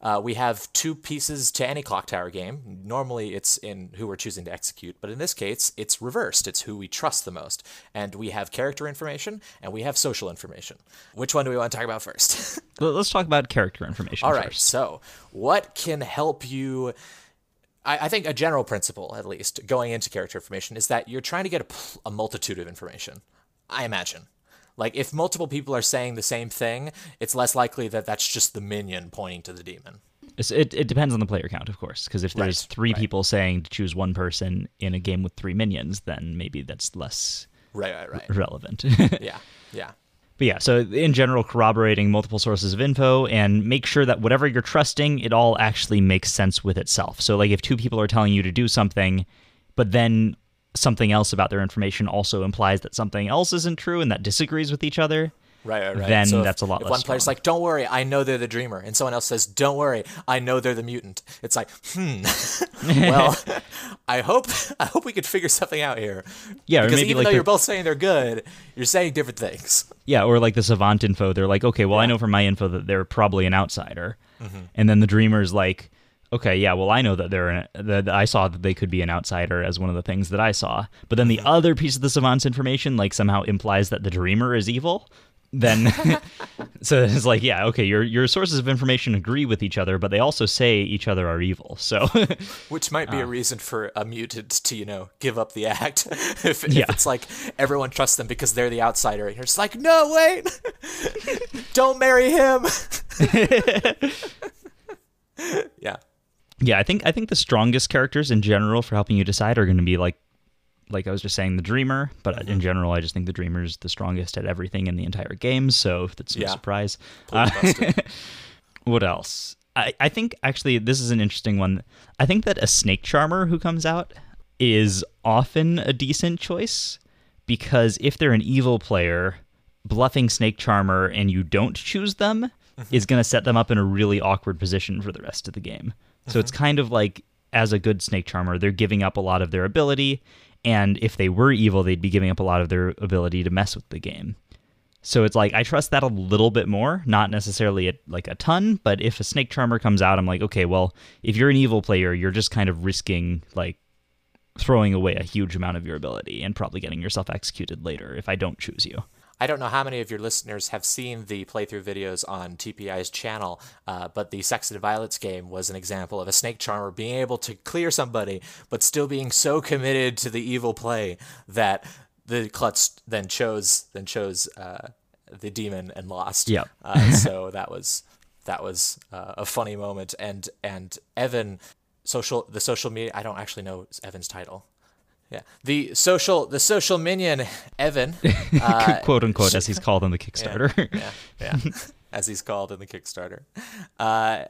B: uh, we have two pieces to any clock tower game. Normally, it's in who we're choosing to execute, but in this case, it's reversed. It's who we trust the most. And we have character information and we have social information. Which one do we want to talk about first? *laughs*
A: Let- Let's talk about character information
B: All right.
A: first.
B: So, what can help you? I, I think a general principle, at least, going into character information, is that you're trying to get a, a multitude of information. I imagine. Like, if multiple people are saying the same thing, it's less likely that that's just the minion pointing to the demon.
A: It, it depends on the player count, of course, because if there's
B: Right,
A: three
B: right.
A: people saying to choose one person in a game with three minions, then maybe that's less
B: Right, right, right.
A: relevant. *laughs*
B: yeah, yeah.
A: But yeah, so in general, corroborating multiple sources of info and make sure that whatever you're trusting, it all actually makes sense with itself. So, like, if two people are telling you to do something, but then something else about their information also implies that something else isn't true and that disagrees with each other,
B: Right, right, right.
A: then
B: So if-
A: that's a lot
B: If
A: less
B: one player's
A: strong.
B: like, "Don't worry, I know they're the dreamer," and someone else says, "Don't worry, I know they're the mutant," it's like, hmm. *laughs* well, *laughs* I hope I hope we could figure something out here.
A: Yeah,
B: because even
A: like
B: though
A: the-
B: you're both saying they're good, you're saying different things.
A: Yeah, or like the savant info, they're like, okay, well, I know from my info that they're probably an outsider,
B: Mm-hmm.
A: and then the dreamer's like, okay, yeah, well, I know that they're an, that I saw that they could be an outsider as one of the things that I saw, but then the
B: Mm-hmm.
A: other piece of the savant's information like somehow implies that the dreamer is evil. Then, *laughs* *laughs* so it's like, yeah, okay, your your sources of information agree with each other, but they also say each other are evil. So, *laughs*
B: Which might be a uh, reason for a mutant to, you know, give up the act. if,
A: Yeah.
B: if it's like everyone trusts them because they're the outsider, and you're just like, no, wait, don't marry him. yeah.
A: yeah, I think I think the strongest characters in general for helping you decide are going to be like like I was just saying the dreamer, but
B: Mm-hmm.
A: in general I just think the dreamer's the strongest at everything in the entire game, so that's no
B: Yeah.
A: surprise. Uh, *laughs* what else? I, I think actually this is an interesting one. I think that a snake charmer who comes out is often a decent choice because if they're an evil player, bluffing snake charmer and you don't choose them is going to set them up in a really awkward position for the rest of the game. So it's kind of like as a good snake charmer, they're giving up a lot of their ability and if they were evil, they'd be giving up a lot of their ability to mess with the game. So it's like I trust that a little bit more, not necessarily a, like a ton, but if a snake charmer comes out, I'm like, okay, well, if you're an evil player, you're just kind of risking like throwing away a huge amount of your ability and probably getting yourself executed later if I don't choose you.
B: I don't know how many of your listeners have seen the playthrough videos on TPI's channel, uh, but the Sects and Violets game was an example of a snake charmer being able to clear somebody, but still being so committed to the evil play that the klutz then chose then chose uh, the demon and lost.
A: Yep.
B: uh, so *laughs* that was that was uh, a funny moment, and and Evan social the social media I don't actually know Evan's title. Yeah, the social the social minion Evan. *laughs* Uh,
A: Quote unquote, as he's *laughs* called on the Kickstarter.
B: yeah, yeah, *laughs* as he's called in the Kickstarter. Uh,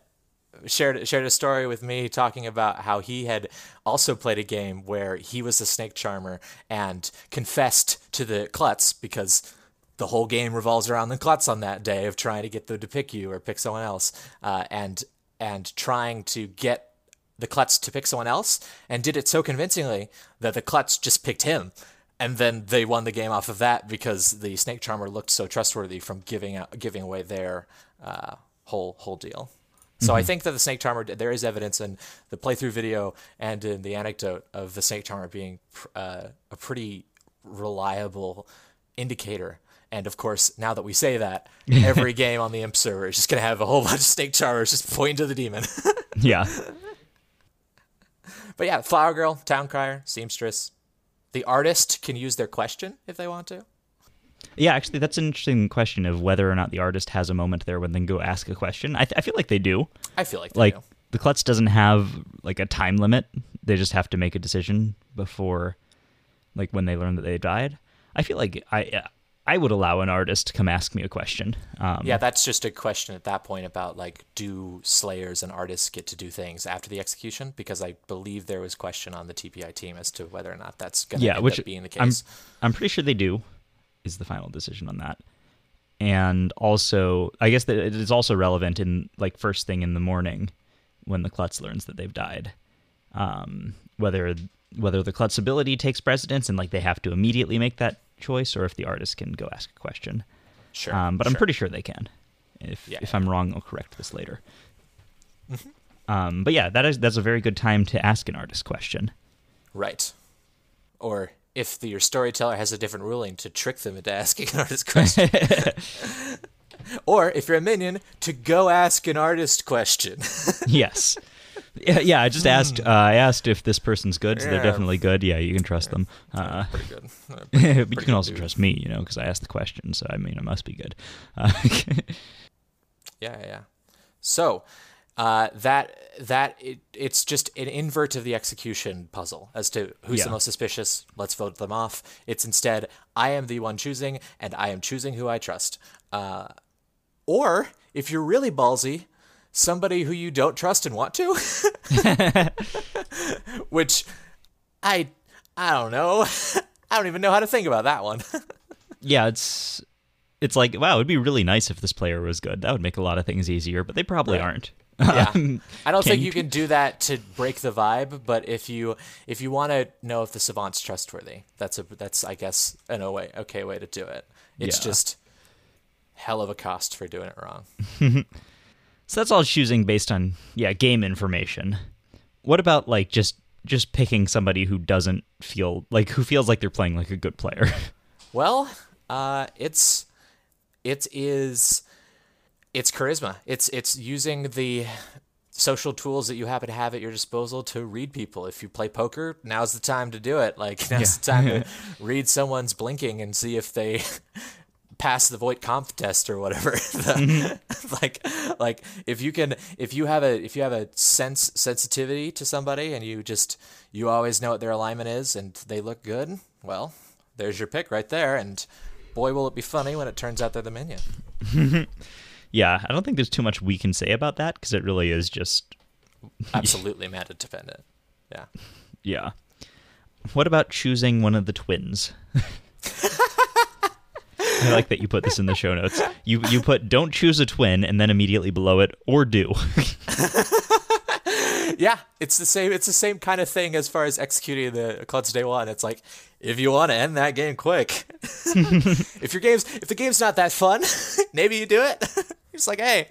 B: shared shared a story with me talking about how he had also played a game where he was a snake charmer and confessed to the klutz because the whole game revolves around the klutz on that day of trying to get them to pick you or pick someone else, uh, and and trying to get the klutz to pick someone else, and did it so convincingly that the klutz just picked him and then they won the game off of that because the snake charmer looked so trustworthy from giving out, giving away their uh, whole whole deal. So I think that the snake charmer there is evidence in the playthrough video and in the anecdote of the snake charmer being pr- uh, a pretty reliable indicator. And of course, now that we say that, every *laughs* game on the imp server is just gonna have a whole bunch of snake charmers just pointing to the demon. *laughs*
A: yeah.
B: But yeah, flower girl, town crier, seamstress. The artist can use their question if they want to.
A: Yeah, actually, that's an interesting question of whether or not the artist has a moment there when they go ask a question. I, th- I feel like they do.
B: I feel like they
A: like
B: do.
A: the klutz doesn't have like a time limit they just have to make a decision before like when they learn that they died i feel like i I would allow an artist to come ask me a question. Um,
B: Yeah, that's just a question at that point about like, do slayers and artists get to do things after the execution? Because I believe there was question on the TPI team as to whether or not that's going to
A: yeah, which
B: being the
A: I'm
B: case.
A: I'm pretty sure they do. Is the final decision on that, and also I guess that it is also relevant in like first thing in the morning when the klutz learns that they've died, um, whether whether the klutz ability takes precedence and like they have to immediately make that choice, or if the artist can go ask a question.
B: Sure,
A: Um, but I'm pretty sure they can. If
B: Yeah.
A: if I'm wrong, I'll correct this later. Um, but yeah, that is that's a very good time to ask an artist question.
B: right. Or if the, your storyteller has a different ruling, to trick them into asking an artist *laughs* question. *laughs* or if you're a minion, to go ask an artist question. *laughs*
A: yes. Yeah, yeah. I just asked. Uh, I asked if this person's good. So they're
B: Yeah.
A: definitely good. Yeah, you can trust them. Uh,
B: Pretty good. *laughs* Uh,
A: but
B: pretty-
A: you
B: pretty
A: can
B: good
A: also
B: dude.
A: trust me, you know, because I asked the question. So I mean, it must be good. Uh, *laughs*
B: Yeah, yeah, yeah. So uh, that that it, it's just an invert of the execution puzzle as to who's
A: Yeah.
B: the most suspicious. Let's vote them off. It's instead I am the one choosing, and I am choosing who I trust. Uh, or if you're really ballsy, somebody who you don't trust and want to, *laughs* which I I don't know. *laughs* I don't even know how to think about that one. *laughs*
A: yeah, it's it's like wow, it'd be really nice if this player was good. That would make a lot of things easier, but they probably
B: Right.
A: aren't.
B: Yeah.
A: Um,
B: I don't think you can do that to break the vibe, but if you if you want to know if the savant's trustworthy, that's a that's I guess an way okay way to do it. It's
A: Yeah.
B: just hell of a cost for doing it wrong.
A: So that's all choosing based on yeah game information. What about like just just picking somebody who doesn't feel like who feels like they're playing like a good player? *laughs*
B: Well, uh, it's it is it's charisma. It's it's using the social tools that you happen to have at your disposal to read people. If you play poker, now's the time to do it. Like *laughs* now's the time to *laughs* read someone's blinking and see if they pass the Voight-Kampff test or whatever. *laughs* The- mm-hmm. like like if you can if you have a if you have a sense sensitivity to somebody and you just you always know what their alignment is and they look good, well, there's your pick right there and boy will it be funny when it turns out they're the minion. *laughs*
A: yeah, I don't think there's too much we can say about that because it really is just *laughs*
B: Absolutely meta dependent. Yeah.
A: yeah. What about choosing one of the twins? I like that you put this in the show notes. You you put don't choose a twin and then immediately below it or do. *laughs*
B: Yeah, it's the same. It's the same kind of thing as far as executing the Klutz Day One. It's like if you want to end that game quick, *laughs* if your game's if the game's not that fun, *laughs* maybe you do it. It's like, hey,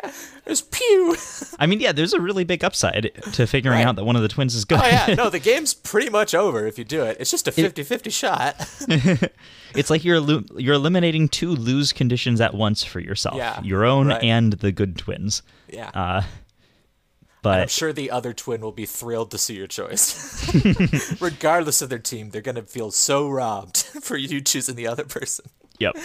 B: there's pew. *laughs*
A: I mean, yeah, there's a really big upside to figuring
B: Right.
A: out that one of the twins is good.
B: Oh yeah, no, *laughs* the game's pretty much over if you do it. It's just a 50-50 shot. *laughs*
A: It's like you're you're eliminating two lose conditions at once for yourself.
B: Yeah,
A: your own
B: right.
A: and the good twins.
B: Yeah.
A: Uh,
B: I'm sure the other twin will be thrilled to see your choice. Regardless of their team, they're going to feel so robbed for you choosing the other person.
A: yep.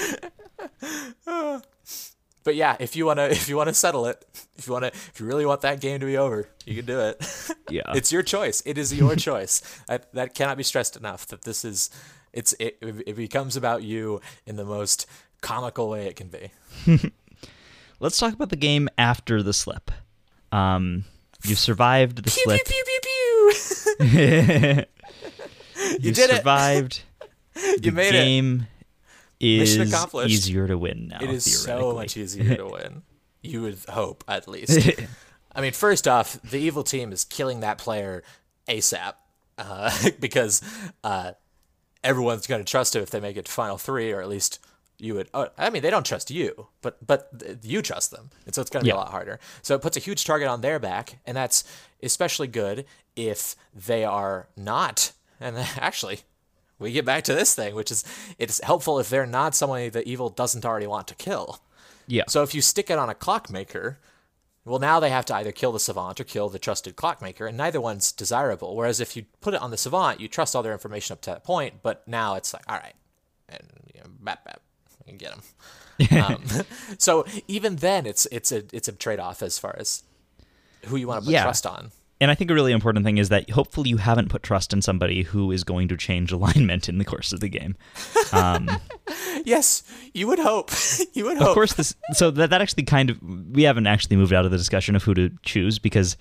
B: But yeah, if you want to *laughs* if you want to settle it, if you want to if you really want that game to be over, you can do it. *laughs*
A: Yeah.
B: it's your choice. It is your *laughs* choice. That that cannot be stressed enough that this is it's it, it becomes about you in the most comical way it can be.
A: Let's talk about the game after the slip. Um, you survived the
B: Pew
A: slip.
B: pew pew pew pew.
A: you
B: did it.
A: survived.
B: You made it.
A: Is easier to win now.
B: It is so much easier to win. *laughs* You would hope, at least. *laughs* I mean, first off, the evil team is killing that player ASAP uh, *laughs* because uh, everyone's going to trust him if they make it to final three, or at least you would. Oh, I mean, they don't trust you, but but th- you trust them, and so it's going to be
A: Yeah.
B: a lot harder. So it puts a huge target on their back, and that's especially good if they are not. And actually, we get back to this thing, which is it's helpful if they're not someone that evil doesn't already want to kill.
A: Yeah.
B: So if you stick it on a clockmaker, well, now they have to either kill the savant or kill the trusted clockmaker, and neither one's desirable. Whereas if you put it on the savant, you trust all their information up to that point, but now it's like, all right, and you know, bap bap, you can get them. *laughs* um, *laughs* so even then, it's it's a it's a trade off as far as who you want to put
A: Yeah.
B: trust on.
A: And I think a really important thing is that hopefully you haven't put trust in somebody who is going to change *laughs* alignment in the course of the game. Um, *laughs*
B: Yes, you would hope. *laughs* you would hope.
A: of course, this so that that actually kind of we haven't actually moved out of the discussion of who to choose because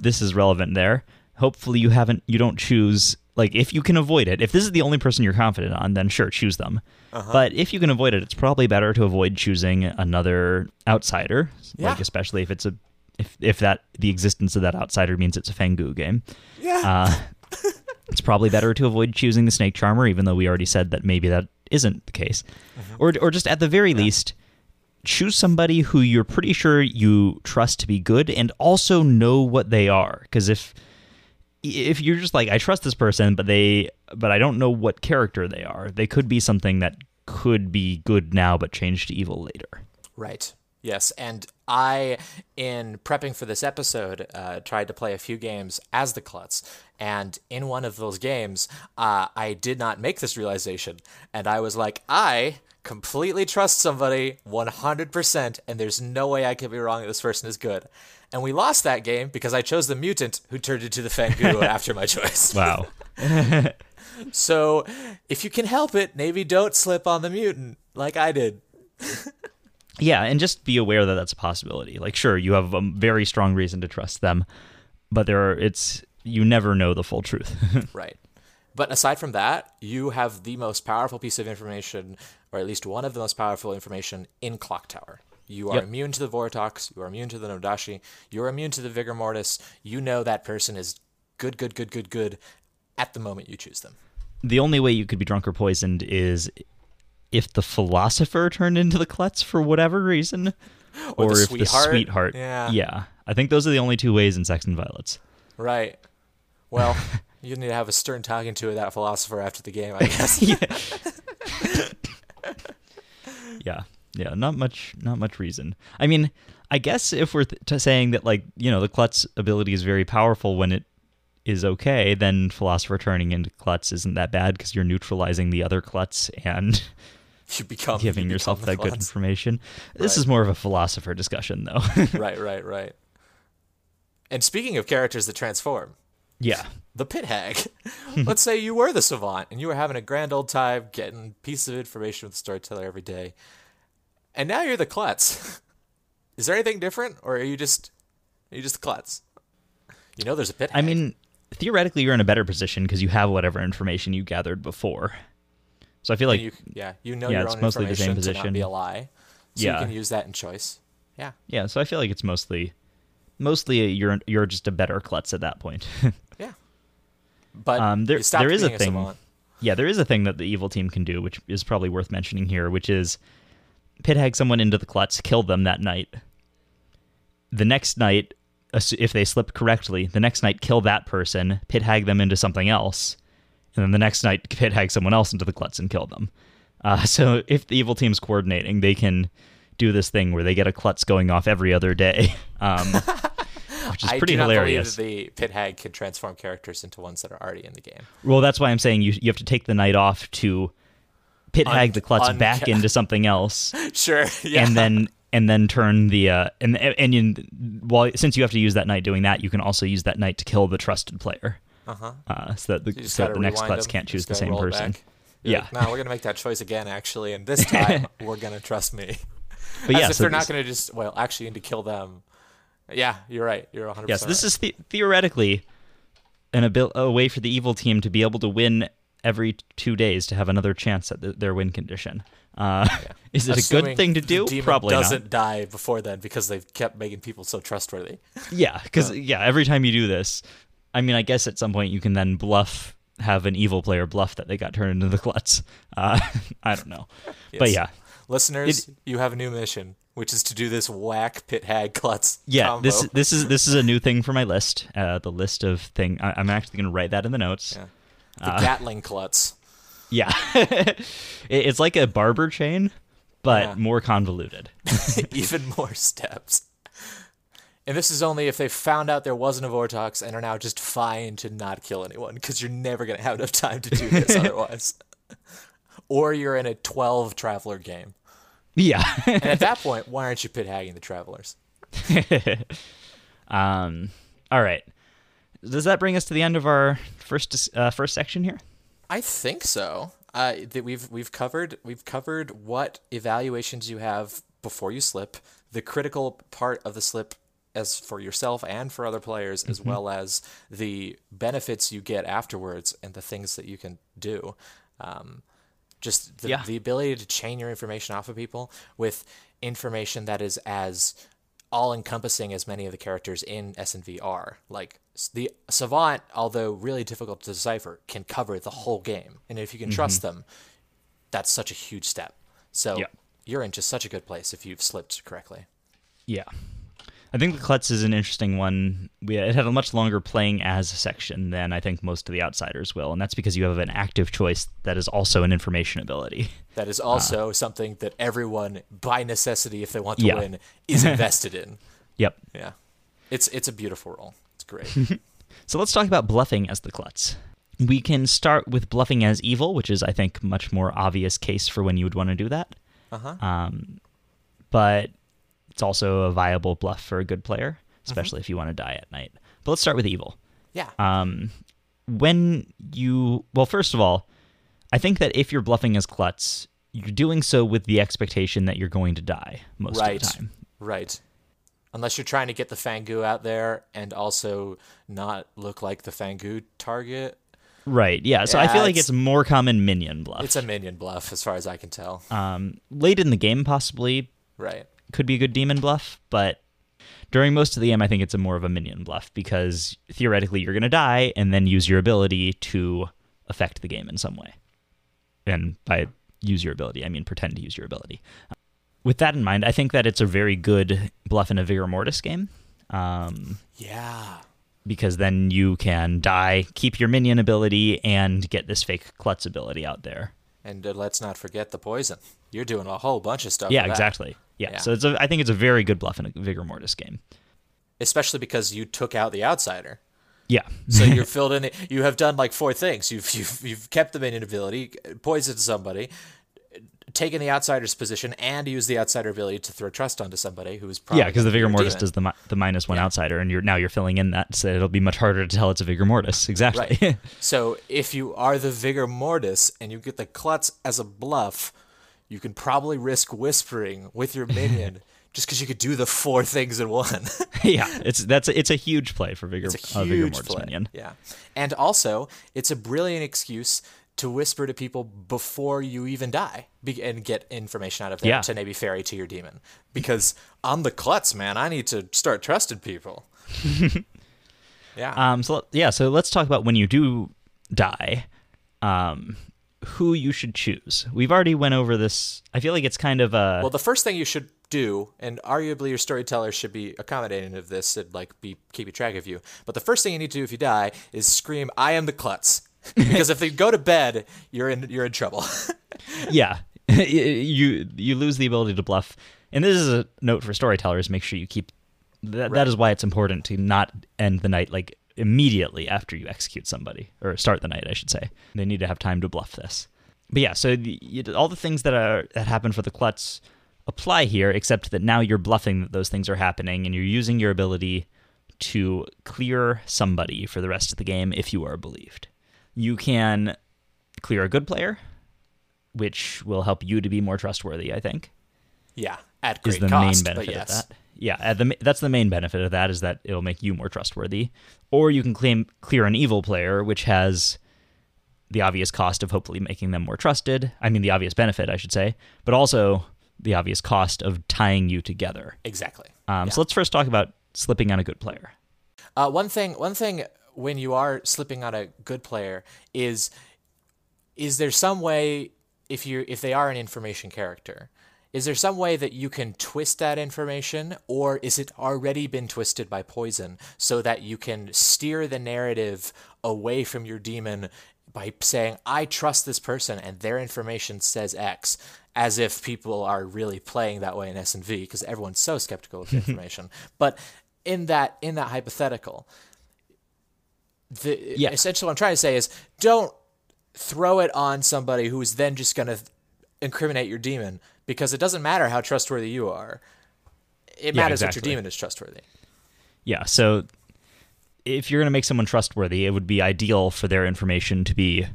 A: this is relevant there. Hopefully, you haven't you don't choose like if you can avoid it. If this is the only person you're confident on, then sure, choose them. But if you can avoid it, it's probably better to avoid choosing another outsider,
B: Yeah.
A: like especially if it's a if if that the existence of that outsider means it's a Fang Gu game.
B: Yeah.
A: Uh, *laughs* it's probably better to avoid choosing the snake charmer, even though we already said that maybe that isn't the case, or or just at the very least, choose somebody who you're pretty sure you trust to be good and also know what they are. Because if if you're just like I trust this person, but they but I don't know what character they are, they could be something that could be good now but change to evil later.
B: Right. Yes, and I, in prepping for this episode, uh, tried to play a few games as the Klutz, and in one of those games, uh, I did not make this realization, and I was like, I completely trust somebody 100%, and there's no way I could be wrong that this person is good. And we lost that game because I chose the mutant who turned into the Fang Gu *laughs* after my choice.
A: Wow. *laughs* *laughs*
B: So, if you can help it, maybe don't slip on the mutant like I did.
A: Yeah, and just be aware that that's a possibility. Like, sure, you have a very strong reason to trust them, but there are it's you never know the full truth. *laughs*
B: Right. But aside from that, you have the most powerful piece of information, or at least one of the most powerful information in Clock Tower. You are
A: Yep.
B: immune to the Vortox, you are immune to the No Dashii, you're immune to the Vigormortis. You know that person is good, good, good, good, good at the moment you choose them.
A: the only way you could be drunk or poisoned is if the philosopher turned into the klutz for whatever reason,
B: Or the
A: if
B: sweetheart.
A: the sweetheart.
B: Yeah.
A: yeah. I think those are the only two ways in Sects and Violets.
B: Right. Well, *laughs* you need to have a stern talking to that philosopher after the game, I *laughs* guess. *laughs*
A: Yeah, yeah, not much, not much reason. I mean, I guess if we're th- saying that, like, you know, the klutz ability is very powerful when it is okay, then philosopher turning into klutz isn't that bad because you're neutralizing the other klutz and *laughs*
B: you become
A: giving
B: you
A: yourself
B: become
A: that good information. This
B: Right.
A: is more of a philosopher discussion, though. *laughs*
B: right, right, right. And speaking of characters that transform,
A: yeah,
B: the pit hag. *laughs* Let's say you were the savant and you were having a grand old time getting pieces of information with the storyteller every day. And now you're the klutz. Is there anything different or are you just are you just the klutz? You know there's a pit
A: I
B: hag.
A: mean, theoretically, you're in a better position because you have whatever information you gathered before. So I feel like,
B: you, yeah, you know
A: Yeah,
B: your
A: it's
B: own
A: mostly the same
B: information to not
A: position.
B: be a lie. So
A: Yeah.
B: you can use that in choice. Yeah.
A: yeah, so I feel like it's mostly, mostly you're you're just a better klutz at that point. *laughs*
B: Yeah. But
A: Um, there- there is a thing-
B: savant.
A: Yeah, there is a thing that the evil team can do, which is probably worth mentioning here, which is pit hag someone into the klutz, kill them that night. The next night, if they slip correctly, the next night kill that person, pit hag them into something else, and then the next night *laughs* pit hag someone else into the klutz and kill them. Uh, *laughs* so if the evil team's coordinating, they can do this thing where they get a klutz going off every other day, *laughs* um, which is pretty I
B: do not believe the pit hag can transform characters into ones that are already in the game.
A: Well, that's why I'm saying you you have to take the night off to pit hag the klutz
B: unca-
A: back into something else,
B: Sure. Yeah.
A: and then and then turn the uh, and and you, well since you have to use that night doing that, you can also use that night to kill the trusted player,
B: uh-huh.
A: uh, so that the, so that the next
B: them,
A: can't choose the same person. Yeah.
B: like, no, we're gonna make that choice again, actually, and this time *laughs* we're gonna trust me.
A: But
B: As
A: yeah,
B: if
A: so
B: they're not gonna just well, actually, you need to kill them. Yeah, you're right. You're 100.
A: Yes, this is the- theoretically an abil- a way for the evil team to be able to win every two days to have another chance at the, their win condition. Uh, *laughs* Is it a good thing to do? Probably
B: doesn't
A: not.
B: die before then because they've kept making people so trustworthy.
A: Yeah, because *laughs* yeah, every time you do this, I mean, I guess at some point you can then bluff, have an evil player bluff that they got turned into the klutz. Uh, *laughs* I don't know, but yeah,
B: Listeners, you have a new mission, which is to do this whack pit hag klutz.
A: yeah.
B: combo.
A: This this is this is a new thing for my list. Uh, the list of thing I, I'm actually going to write that in the notes.
B: Yeah. the Gatling klutz. *laughs*
A: Yeah, *laughs* It- it's like a barber chain, but
B: Yeah.
A: more convoluted.
B: even more steps. And this is only if they found out there wasn't a Vortox and are now just fine to not kill anyone because you're never going to have enough time to do this *laughs* otherwise. Or you're in a 12 traveler game.
A: Yeah.
B: And at that point, why aren't you pit hagging the travelers? *laughs*
A: um. All right. Does that bring us to the end of our first uh, first section here?
B: I think so. Uh, that we've we've covered we've covered what evaluations you have before you slip, the critical part of the slip as for yourself and for other players, as well as the benefits you get afterwards and the things that you can do. Um, just the,
A: Yeah.
B: the ability to chain your information off of people with information that is as all encompassing as many of the characters in S&V are. Like the savant, although really difficult to decipher, can cover the whole game. And if you can trust them, that's such a huge step. So
A: Yeah.
B: you're in just such a good place if you've slipped correctly.
A: Yeah. I think the Klutz is an interesting one. We, it had a much longer playing as section than I think most of the outsiders will, and that's because you have an active choice that is also an information ability.
B: That is also something that everyone, by necessity, if they want to
A: Yeah.
B: win, is *laughs* invested in.
A: Yep.
B: Yeah, it's it's a beautiful role. It's great. *laughs*
A: So let's talk about bluffing as the klutz. We can start with bluffing as evil, which is, I think, much more obvious case for when you would want to do that.
B: Uh-huh.
A: Um, but it's also a viable bluff for a good player, especially if you want to die at night. But let's start with evil.
B: yeah.
A: Um, when you, well, first of all, I think that if you're bluffing as klutz, you're doing so with the expectation that you're going to die most
B: right.
A: of the time.
B: Right. Unless you're trying to get the Fang Gu out there and also not look like the Fang Gu target.
A: Right. Yeah. So I
B: Yeah,
A: feel like
B: it's-
A: it's more common minion bluff.
B: It's a minion bluff, as far as I can tell.
A: um, late in the game, possibly
B: right.
A: Could be a good demon bluff, but during most of the game, I think it's a more of a minion bluff because theoretically you're going to die and then use your ability to affect the game in some way. And by use your ability, I mean pretend to use your ability. With that in mind, I think that it's a very good bluff in a Vigormortis game. Um,
B: Yeah.
A: because then you can die, keep your minion ability, and get this fake klutz ability out there.
B: And uh, let's not forget the poison. You're doing a whole bunch of stuff.
A: yeah, exactly. Yeah.
B: Yeah.
A: So it's a, I think it's a very good bluff in a Vigormortis game.
B: Especially because you took out the outsider.
A: Yeah.
B: So *laughs* you're filled in. You have done like four things. You've you've you've kept the minion ability, poisoned somebody, taken the outsider's position, and used the outsider ability to throw trust onto somebody who's probably
A: Yeah, because the Vigormortis
B: demon.
A: does the mi- the minus one
B: Yeah.
A: outsider, and you're now you're filling in that, so it'll be much harder to tell it's a Vigormortis. *laughs* Exactly.
B: Right. so if you are the vigormortis and you get the klutz as a bluff, you can probably risk whispering with your minion *laughs* just because you could do the four things in one. *laughs*
A: yeah, it's that's it's a huge play for Vigor
B: it's a
A: uh, Vigor
B: huge
A: Mortis
B: play.
A: minion.
B: Yeah, and also it's a brilliant excuse to whisper to people before you even die be- and get information out of them
A: Yeah.
B: to maybe ferry to your demon. Because on the klutz, man, I need to start trusting people. *laughs* yeah.
A: Um. So yeah. So let's talk about when you do die, um, who you should choose. We've already went over this. I feel like it's kind of a
B: Well, the first thing you should do, and arguably your storyteller should be accommodating of this and like be keeping track of you. But the first thing you need to do if you die is scream, "I am the klutz," because if they go to bed, you're in you're in trouble. *laughs*
A: yeah. *laughs* you you lose the ability to bluff, and this is a note for storytellers. Make sure you keep that. That is why it's important to not end the night like immediately after you execute somebody or start the night. I should say they need to have time to bluff this. But yeah, so the, you, all the things that are that happen for the klutz apply here, except that now you're bluffing that those things are happening, and you're using your ability to clear somebody for the rest of the game if you are believed. You can clear a good player, which will help you to be more trustworthy. I think
B: yeah, at great is
A: the
B: cost,
A: main benefit
B: yes.
A: of that. Yeah, the, that's the main benefit of that is that it'll make you more trustworthy. Or you can claim clear an evil player, which has the obvious cost of hopefully making them more trusted. I mean, the obvious benefit, I should say, but also the obvious cost of tying you together.
B: Exactly.
A: Um, So let's first talk about slipping on a good player.
B: Uh, one thing, one thing, when you are slipping on a good player is, is there some way if you if they are an information character, is there some way that you can twist that information, or is it already been twisted by poison so that you can steer the narrative away from your demon by saying, "I trust this person and their information says X," as if people are really playing that way in S and V because everyone's so skeptical of *laughs* information, but in that in that hypothetical, the
A: Yeah.
B: essentially what I'm trying to say is don't throw it on somebody who is then just going to incriminate your demon because it doesn't matter how trustworthy you are. It
A: Yeah,
B: matters that your demon is trustworthy.
A: Yeah, so if you're going to make someone trustworthy, it would be ideal for their information to be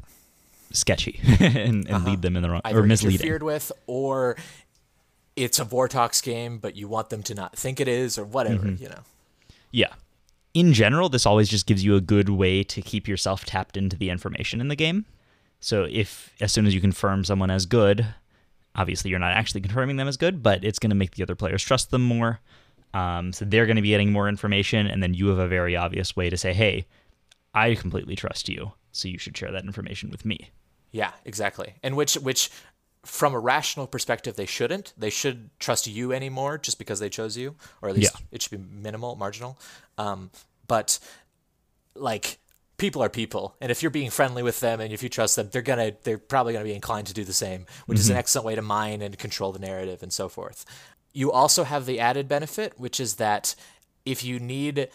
A: sketchy *laughs* and, and lead them in the wrong
B: Either
A: or misleading.
B: interfered with, or it's a Vortox game, but you want them to not think it is, or whatever.
A: Mm-hmm.
B: You know.
A: Yeah. In general, this always just gives you a good way to keep yourself tapped into the information in the game. So if as soon as you confirm someone as good, obviously you're not actually confirming them as good, but it's going to make the other players trust them more. Um, so they're going to be getting more information, and then you have a very obvious way to say, "Hey, I completely trust you, so you should share that information with me."
B: Yeah, exactly. And which which from a rational perspective they shouldn't. They should trust you anymore just because they chose you, or at least
A: Yeah.
B: it should be minimal, marginal. Um, but like people are people, and if you're being friendly with them and if you trust them, they're gonna they're probably gonna be inclined to do the same, which is an excellent way to mine and control the narrative and so forth. You also have the added benefit, which is that if you need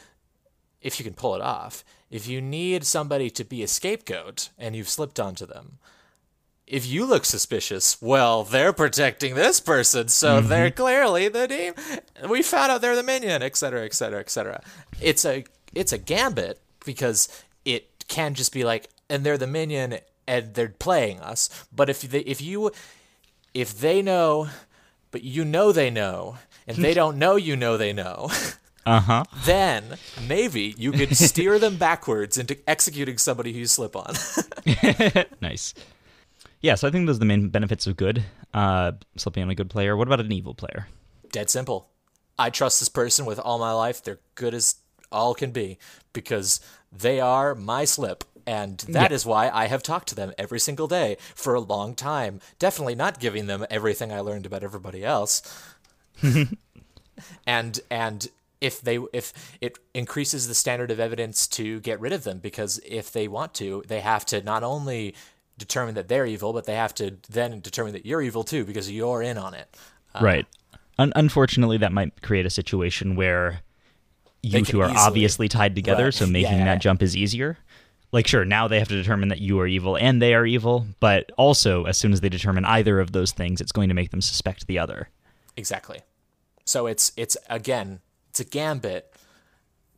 B: if you can pull it off, if you need somebody to be a scapegoat and you've slipped onto them, if you look suspicious, well, they're protecting this person, so they're clearly the team. We found out they're the minion, etc., etc., et cetera, et cetera. It's a it's a gambit because it can just be like, and they're the minion and they're playing us. But if they, if you if they know, but you know they know, and they *laughs* don't know you know they know. *laughs*
A: Uh huh.
B: then maybe you could steer them *laughs* backwards into executing somebody who you slip on.
A: nice. Yeah, so I think those are the main benefits of good. Uh, slipping on a good player. What about an evil player?
B: Dead simple. I trust this person with all my life. They're good as all can be because they are my slip. And that is
A: Yeah.
B: why I have talked to them every single day for a long time. Definitely not giving them everything I learned about everybody else. *laughs* and and if they if it increases the standard of evidence to get rid of them because if they want to they have to not only determine that they're evil but they have to then determine that you're evil too because you're in on it uh,
A: right. Un- unfortunately, that might create a situation where you two are
B: easily-
A: obviously tied together,
B: Right.
A: so making
B: yeah,
A: that jump is easier. Like, sure, now they have to determine that you are evil and they are evil, but also, as soon as they determine either of those things, it's going to make them suspect the other.
B: exactly so it's it's again it's a gambit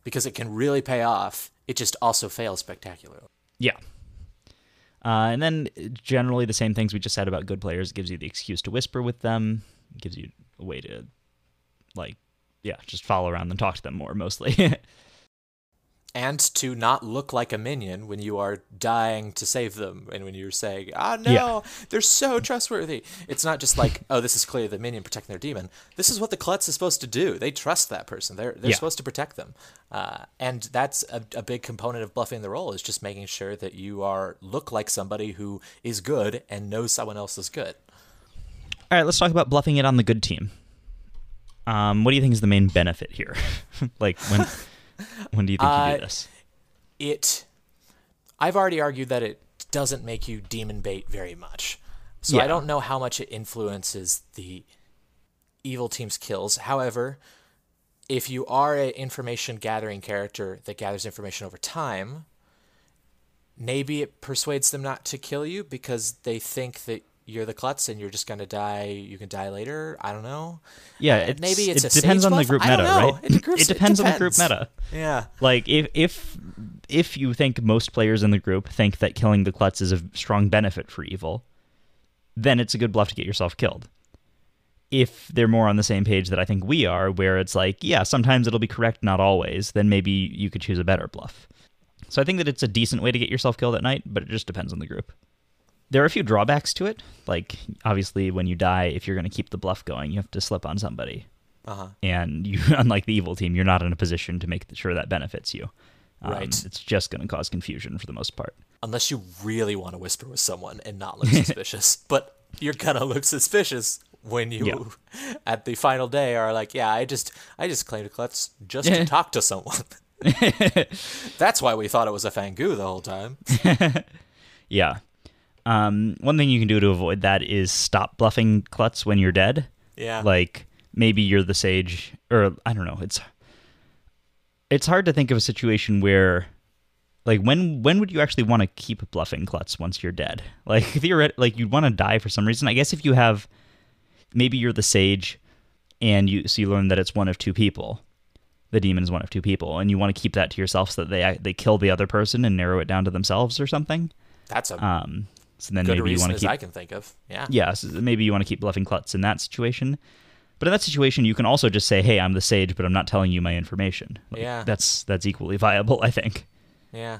B: because it can really pay off it just also fails spectacularly
A: Yeah. Uh, and then generally the same things we just said about good players. It gives you the excuse to whisper with them. Gives you a way to, like, yeah, just follow around and talk to them more mostly. *laughs*
B: and to not look like a minion when you are dying to save them and when you're saying ah no
A: Yeah.
B: they're so trustworthy it's not just like oh this is clearly the minion protecting their demon this is what the klutz is supposed to do they trust that person they're, they're
A: Yeah.
B: supposed to protect them uh, and that's a, a big component of bluffing the role is just making sure that you are look like somebody who is good and knows someone else is good
A: All right, let's talk about bluffing it on the good team. Um, what do you think is the main benefit here? *laughs* like, when *laughs* *laughs* when do you think you
B: Uh,
A: do this?
B: it I've already argued that it doesn't make you demon bait very much. So I don't know how much it influences the evil team's kills. However, if you are an information gathering character that gathers information over time, maybe it persuades them not to kill you because they think that you're the klutz and you're just gonna die. You can die later. I don't know.
A: Yeah,
B: uh,
A: it's,
B: maybe it's
A: it depends on the group meta, right?
B: It groups- *laughs* it
A: depends on the group meta.
B: Yeah.
A: Like if if if you think most players in the group think that killing the klutz is a strong benefit for evil, then it's a good bluff to get yourself killed. If they're more on the same page that I think we are, where it's like, yeah, sometimes it'll be correct, not always, then maybe you could choose a better bluff. So I think that it's a decent way to get yourself killed at night, but it just depends on the group. There are a few drawbacks to it. Like obviously when you die, if you're going to keep the bluff going, you have to slip on somebody
B: Uh huh.
A: and *laughs* you unlike the evil team you're not in a position to make sure that benefits you Um,
B: Right.
A: it's just going to cause confusion for the most part
B: unless you really want to whisper with someone and not look *laughs* suspicious. but you're gonna look suspicious when you,
A: Yeah. *laughs*
B: at the final day, are like, "Yeah, I just, I just claimed a klutz just to talk to someone." That's why we thought it was a Fang Gu the whole time.
A: yeah um, one thing you can do to avoid that is stop bluffing klutz when you're dead.
B: Yeah,
A: like maybe you're the sage or i don't know it's it's hard to think of a situation where like when when would you actually want to keep bluffing klutz once you're dead? *laughs* Like theoret- like you'd want to die for some reason. I guess if you have maybe you're the sage and you so you learn that it's one of two people. The demon is one of two people, and you want to keep that to yourself so that they they kill the other person and narrow it down to themselves or something.
B: That's a
A: Um, so then
B: good
A: maybe you want to keep
B: I can think of. Yeah.
A: yeah, so maybe you want to keep bluffing Klutz in that situation. But in that situation, you can also just say, "Hey, I'm the sage, but I'm not telling you my information." Like,
B: Yeah.
A: that's that's equally *laughs* viable, I think.
B: Yeah.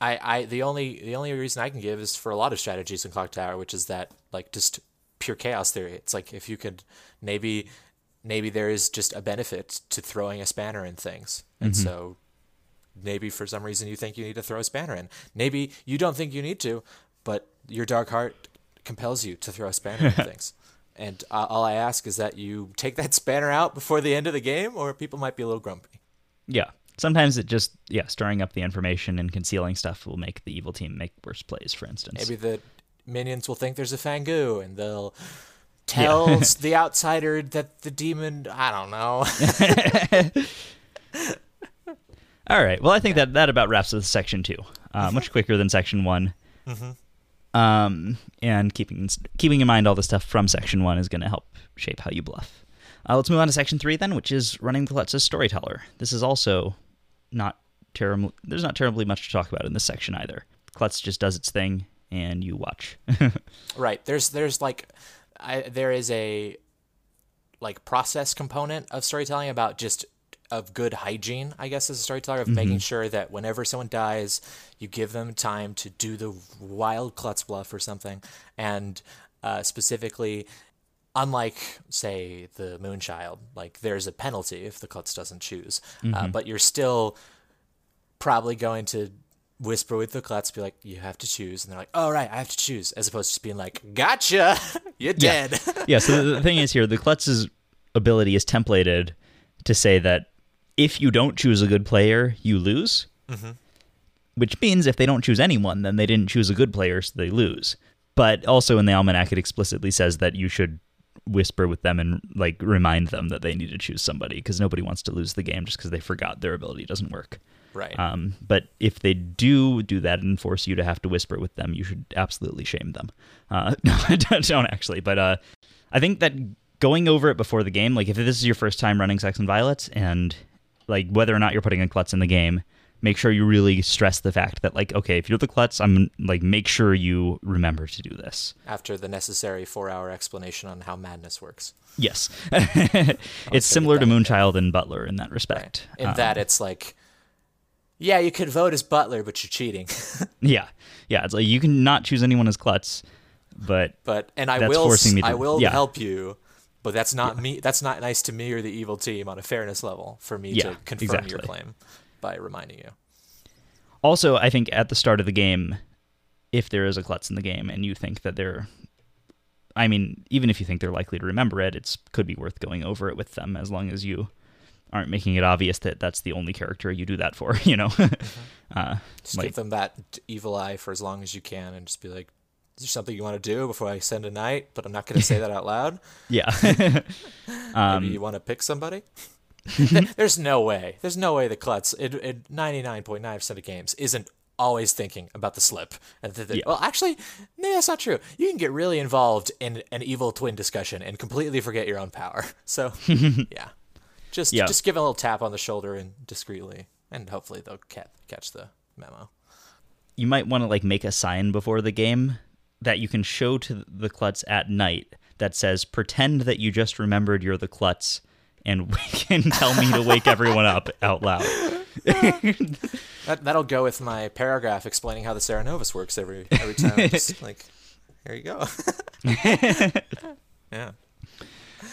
B: I, I the only the only reason I can give is for a lot of strategies in Clock Tower, which is that like just pure chaos theory. It's like if you could maybe maybe there is just a benefit to throwing a spanner in things. And mm-hmm. so maybe for some reason you think you need to throw a spanner in. Maybe you don't think you need to, but your dark heart compels you to throw a spanner in *laughs* things. And uh, all I ask is that you take that spanner out before the end of the game, or people might be a little grumpy.
A: Yeah. Sometimes it just yeah, stirring up the information and concealing stuff will make the evil team make worse plays. For instance,
B: Maybe the minions will think there's a Fang Gu and they'll tell *laughs* s- the outsider that the demon. I don't know. *laughs*
A: All right. Well, I think that that about wraps up section two. Uh, much quicker than section one. Um, and keeping keeping in mind all the stuff from section one is going to help shape how you bluff. Uh, let's move on to section three then, which is running the Klutz as storyteller. This is also not terribly. There's not terribly much to talk about in this section either. Klutz just does its thing, and you watch. *laughs*
B: right. There's there's like, I, there is a like process component of storytelling about just of good hygiene, I guess, as a storyteller of making sure that whenever someone dies, you give them time to do the wild klutz bluff or something, and uh, specifically. Unlike, say, the Moonchild, like there's a penalty if the klutz doesn't choose, uh, but you're still probably going to whisper with the klutz, be like, "You have to choose," and they're like, "Oh right, I have to choose," as opposed to just being like, "Gotcha, *laughs* you're
A: Yeah.
B: dead."
A: yeah. So *laughs* the, the thing is here, the Klutz's ability is templated to say that if you don't choose a good player, you lose. Which means if they don't choose anyone, then they didn't choose a good player, so they lose. But also in the almanac, it explicitly says that you should whisper with them and like remind them that they need to choose somebody because nobody wants to lose the game just because they forgot their ability doesn't work.
B: right.
A: Um, but if they do do that and force you to have to whisper with them, you should absolutely shame them. Uh, *laughs* no, don't, don't actually. But uh, I think that going over it before the game, like if this is your first time running Sects and Violets, and like whether or not you're putting a klutz in the game, make sure you really stress the fact that like okay, if you're the klutz, I'm like make sure you remember to do this.
B: After the necessary four-hour explanation on how madness works,
A: Yes, *laughs* it's similar to Moonchild and Butler in that respect.
B: in
A: Um,
B: that it's like, yeah, you could vote as Butler, but you're cheating. *laughs* *laughs*
A: yeah, yeah, it's like you can not choose anyone as klutz, but
B: but and I will,
A: forcing me
B: I will
A: yeah.
B: help you. But that's not me. That's not nice to me or the evil team on a fairness level for me
A: Yeah,
B: to confirm your claim by reminding you.
A: also i think at the start of the game if there is a klutz in the game and you think that they're i mean even if you think they're likely to remember it it's could be worth going over it with them as long as you aren't making it obvious that that's the only character you do that for *laughs* you know uh,
B: Just
A: like
B: give them that evil eye for as long as you can, and just be like, "Is there something you want to do before I send a night?" But I'm not going to say that out loud. *laughs*
A: yeah *laughs*
B: Maybe *laughs* um, you want to pick somebody. There's no way. There's no way the klutz in, in 99.9% of games isn't always thinking about the slip. And th- th-
A: Yeah.
B: Well, actually, no, that's not true. You can get really involved in an evil twin discussion and completely forget your own power. So, yeah, just
A: Yeah.
B: just give a little tap on the shoulder and discreetly, and hopefully they'll ca- catch the memo.
A: you might want to like make a sign before the game that you can show to the klutz at night that says pretend that you just remembered you're the klutz and *laughs* can tell me to wake everyone up out loud *laughs*
B: That that'll go with my paragraph explaining how the Cerenovus works every every time. Just like, here you go. *laughs* yeah.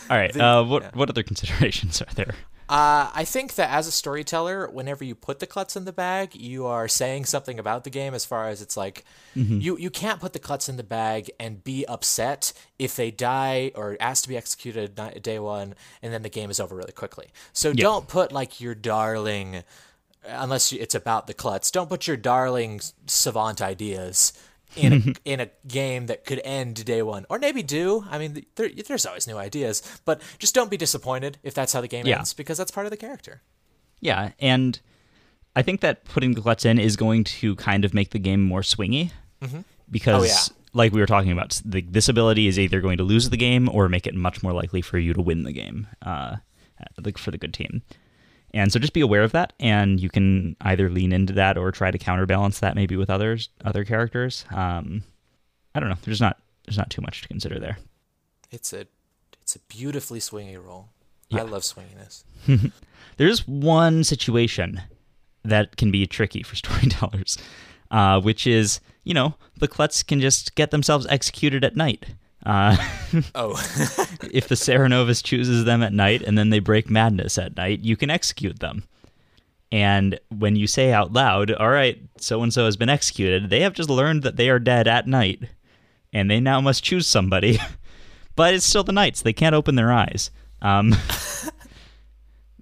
A: all right
B: The-
A: uh, what
B: yeah.
A: what other considerations are there
B: Uh, I think that as a storyteller, whenever you put the klutz in the bag, you are saying something about the game as far as it's like you, you can't put the klutz in the bag and be upset if they die or asked to be executed day one and then the game is over really quickly. So don't put like your darling, unless it's about the klutz, don't put your darling savant ideas in a, *laughs* in a game that could end day one, or maybe do. I mean, there, there's always new ideas, but just don't be disappointed if that's how the game
A: Yeah.
B: ends, because that's part of the character.
A: Yeah, and I think that putting the klutz in is going to kind of make the game more swingy because,
B: Oh, yeah.
A: like we were talking about, the, this ability is either going to lose the game or make it much more likely for you to win the game, uh, like for the good team. And so just be aware of that, and you can either lean into that or try to counterbalance that maybe with others, other characters. Um, I don't know. There's not there's not too much to consider there.
B: It's a it's a beautifully swingy role.
A: Yeah.
B: I love swinginess. *laughs*
A: There's one situation that can be tricky for storytellers, *laughs* uh, which is you know the klutz can just get themselves executed at night. Uh, *laughs*
B: Oh, *laughs*
A: if the Cerenovus chooses them at night and then they break madness at night, you can execute them. And when you say out loud, all right, so and so has been executed, they have just learned that they are dead at night. And they now must choose somebody. *laughs* but it's still the nights. They can't open their eyes. Um,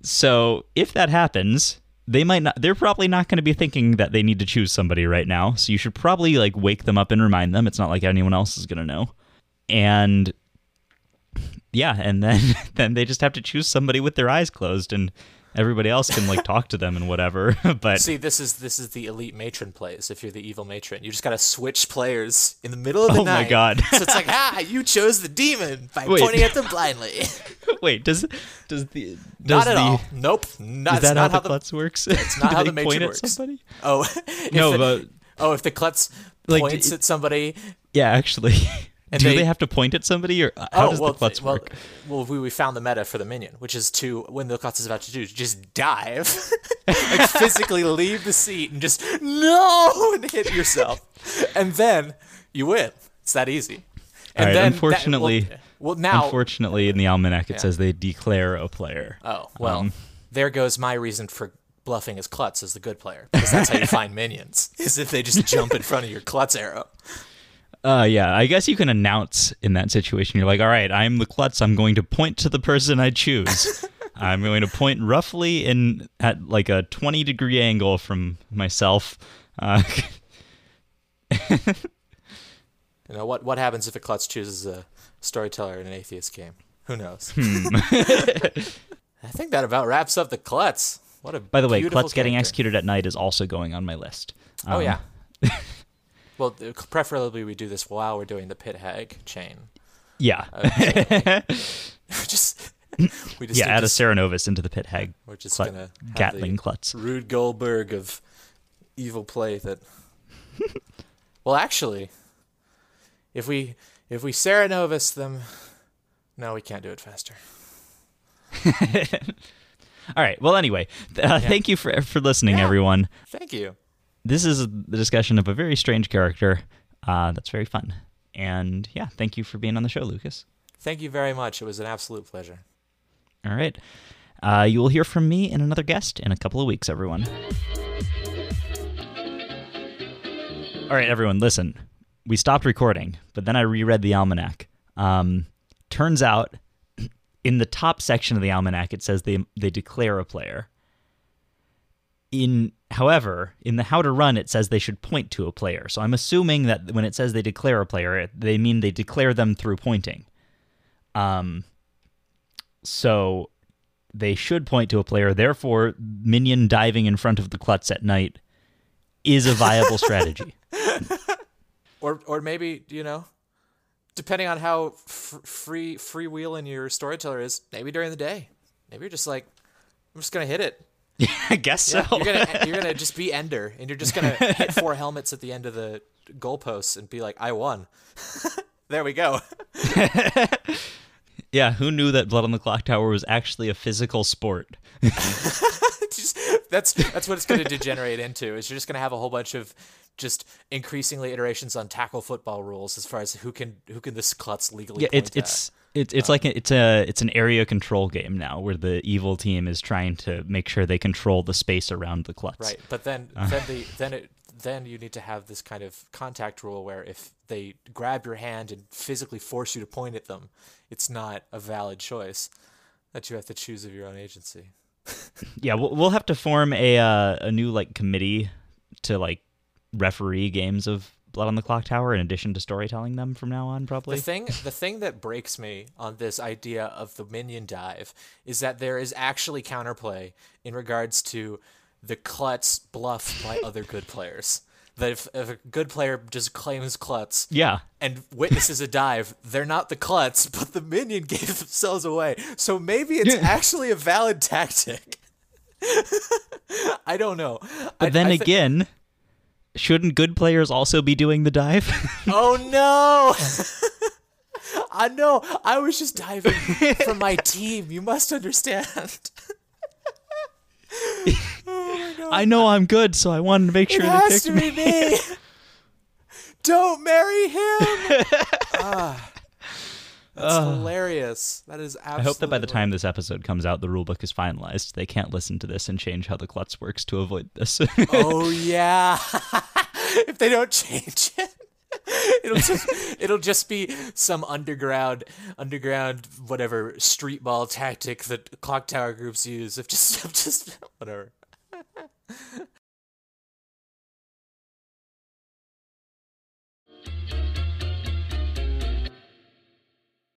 A: so if that happens, they might not, they're probably not going to be thinking that they need to choose somebody right now. So you should probably like wake them up and remind them. It's not like anyone else is going to know. And yeah, and then *laughs* then they just have to choose somebody with their eyes closed, and everybody else can like talk to them and whatever. *laughs* but
B: see, this is this is the elite matron plays. If you're the evil matron, you just gotta switch players in the middle of the night.
A: Oh my. God. *laughs*
B: so it's like, ah, you chose the demon by
A: Wait.
B: pointing at them blindly.
A: wait, does does the does
B: not at
A: the,
B: all. Nope. Not,
A: Is that
B: not
A: how the klutz works? It's
B: not how the
A: point
B: matron
A: at
B: works.
A: somebody?
B: Oh,
A: No,
B: the,
A: but
B: oh, if the klutz
A: Like,
B: points
A: d-
B: at somebody,
A: yeah, actually,
B: And
A: do they,
B: they-
A: have to point at somebody, or how
B: oh
A: does
B: well,
A: the klutz
B: well,
A: work?
B: well, we, we found the meta for the minion, which is to when the klutz is about to do, just dive, *laughs* like physically leave the seat and just no and hit yourself, and then you win. It's that easy. And
A: right,
B: then that-
A: unfortunately-
B: well, well, now
A: Unfortunately, in the almanac, it
B: Yeah.
A: says they declare a player.
B: Oh, well,
A: Um,
B: there goes my reason for bluffing as Klutz as the good player. Because that's how you *laughs* find minions, is if they just jump in front of your Klutz arrow.
A: Uh, yeah, I guess you can announce in that situation. You're like, all right, I'm the klutz. I'm going to point to the person I choose. *laughs* I'm going to point roughly in at like a 20 degree angle from myself. Uh, *laughs*
B: You know, what, what happens if a Klutz chooses a storyteller in an atheist game? Who knows?
A: Hmm. *laughs*
B: I think that about wraps up the Klutz. What a
A: by the way, klutz getting executed at night is also going on my list.
B: Oh,
A: Um,
B: yeah. Well, preferably we do this while we're doing the pit hag chain.
A: Yeah. *laughs*
B: just we just
A: yeah, add
B: to
A: a
B: s-
A: Cerenovus into the pit hag.
B: We're just
A: Clut-
B: gonna
A: Gatling klutz.
B: Rube Goldberg of evil play that. *laughs* well, actually, if we if we Cerenovus them, no, we can't do it faster. *laughs*
A: All right. Well, anyway, uh, thank you for for listening,
B: Yeah.
A: everyone.
B: Thank you.
A: This is the discussion of a very strange character. Uh, that's very fun. And yeah, thank you for being on the show, Lucas.
B: Thank you very much. It was an absolute pleasure.
A: All right. Uh, you will hear from me and another guest in a couple of weeks, everyone. All right, everyone, listen. We stopped recording, but then I reread the almanac. Um, turns out, *clears throat* in the top section of the almanac, it says they they declare a player. In however, in the how to run, it says they should point to a player. So I'm assuming that when it says they declare a player, they mean they declare them through pointing. Um, so they should point to a player. Therefore, minion diving in front of the klutz at night is a viable *laughs* strategy.
B: Or or maybe you know, depending on how f- free freewheeling your storyteller is, maybe during the day, maybe you're just like, I'm just gonna hit it. *laughs*
A: I guess so.
B: You're gonna *laughs* you're gonna just be Ender, and you're just gonna hit four helmets at the end of the goalposts and be like, I won. *laughs* there we go.
A: yeah, who knew that Blood on the Clocktower was actually a physical sport?
B: Just- that's that's what it's going to degenerate into. Is you're just going to have a whole bunch of just increasingly iterations on tackle football rules as far as who can who can this klutz legally.
A: Yeah, it's
B: at.
A: it's it's it's like a, it's a it's an area control game now where the evil team is trying to make sure they control the space around the klutz.
B: right. But then then the then it then you need to have this kind of contact rule where if they grab your hand and physically force you to point at them, it's not a valid choice. That you have to choose of your own agency. *laughs*
A: Yeah, we'll, we'll have to form a uh, a new like committee to like referee games of Blood on the Clocktower in addition to storytelling them from now on probably.
B: The thing, the thing that breaks me on this idea of the minion dive is that there is actually counterplay in regards to the klutz bluff by *laughs* other good players. That if, if a good player just claims klutz
A: yeah.
B: and witnesses a dive, they're not the klutz, but the minion *laughs* gave themselves away. So maybe it's actually a valid tactic. *laughs* I don't know.
A: But
B: I-
A: then
B: I thi-
A: again, shouldn't good players also be doing the dive? *laughs*
B: Oh no! *laughs* I know. I was just diving for my *laughs* team. You must understand.
A: I know I'm good, so I wanted to make sure
B: it
A: they
B: has
A: picked
B: to
A: me.
B: be me. Don't marry him. ah, that's hilarious. That is absolutely.
A: I hope that by the time this episode comes out, the rulebook is finalized. They can't listen to this and change how the klutz works to avoid this.
B: Oh *laughs* yeah. *laughs* if they don't change it. *laughs* It'll just it'll just be some underground underground whatever street ball tactic that clock tower groups use of just of just whatever.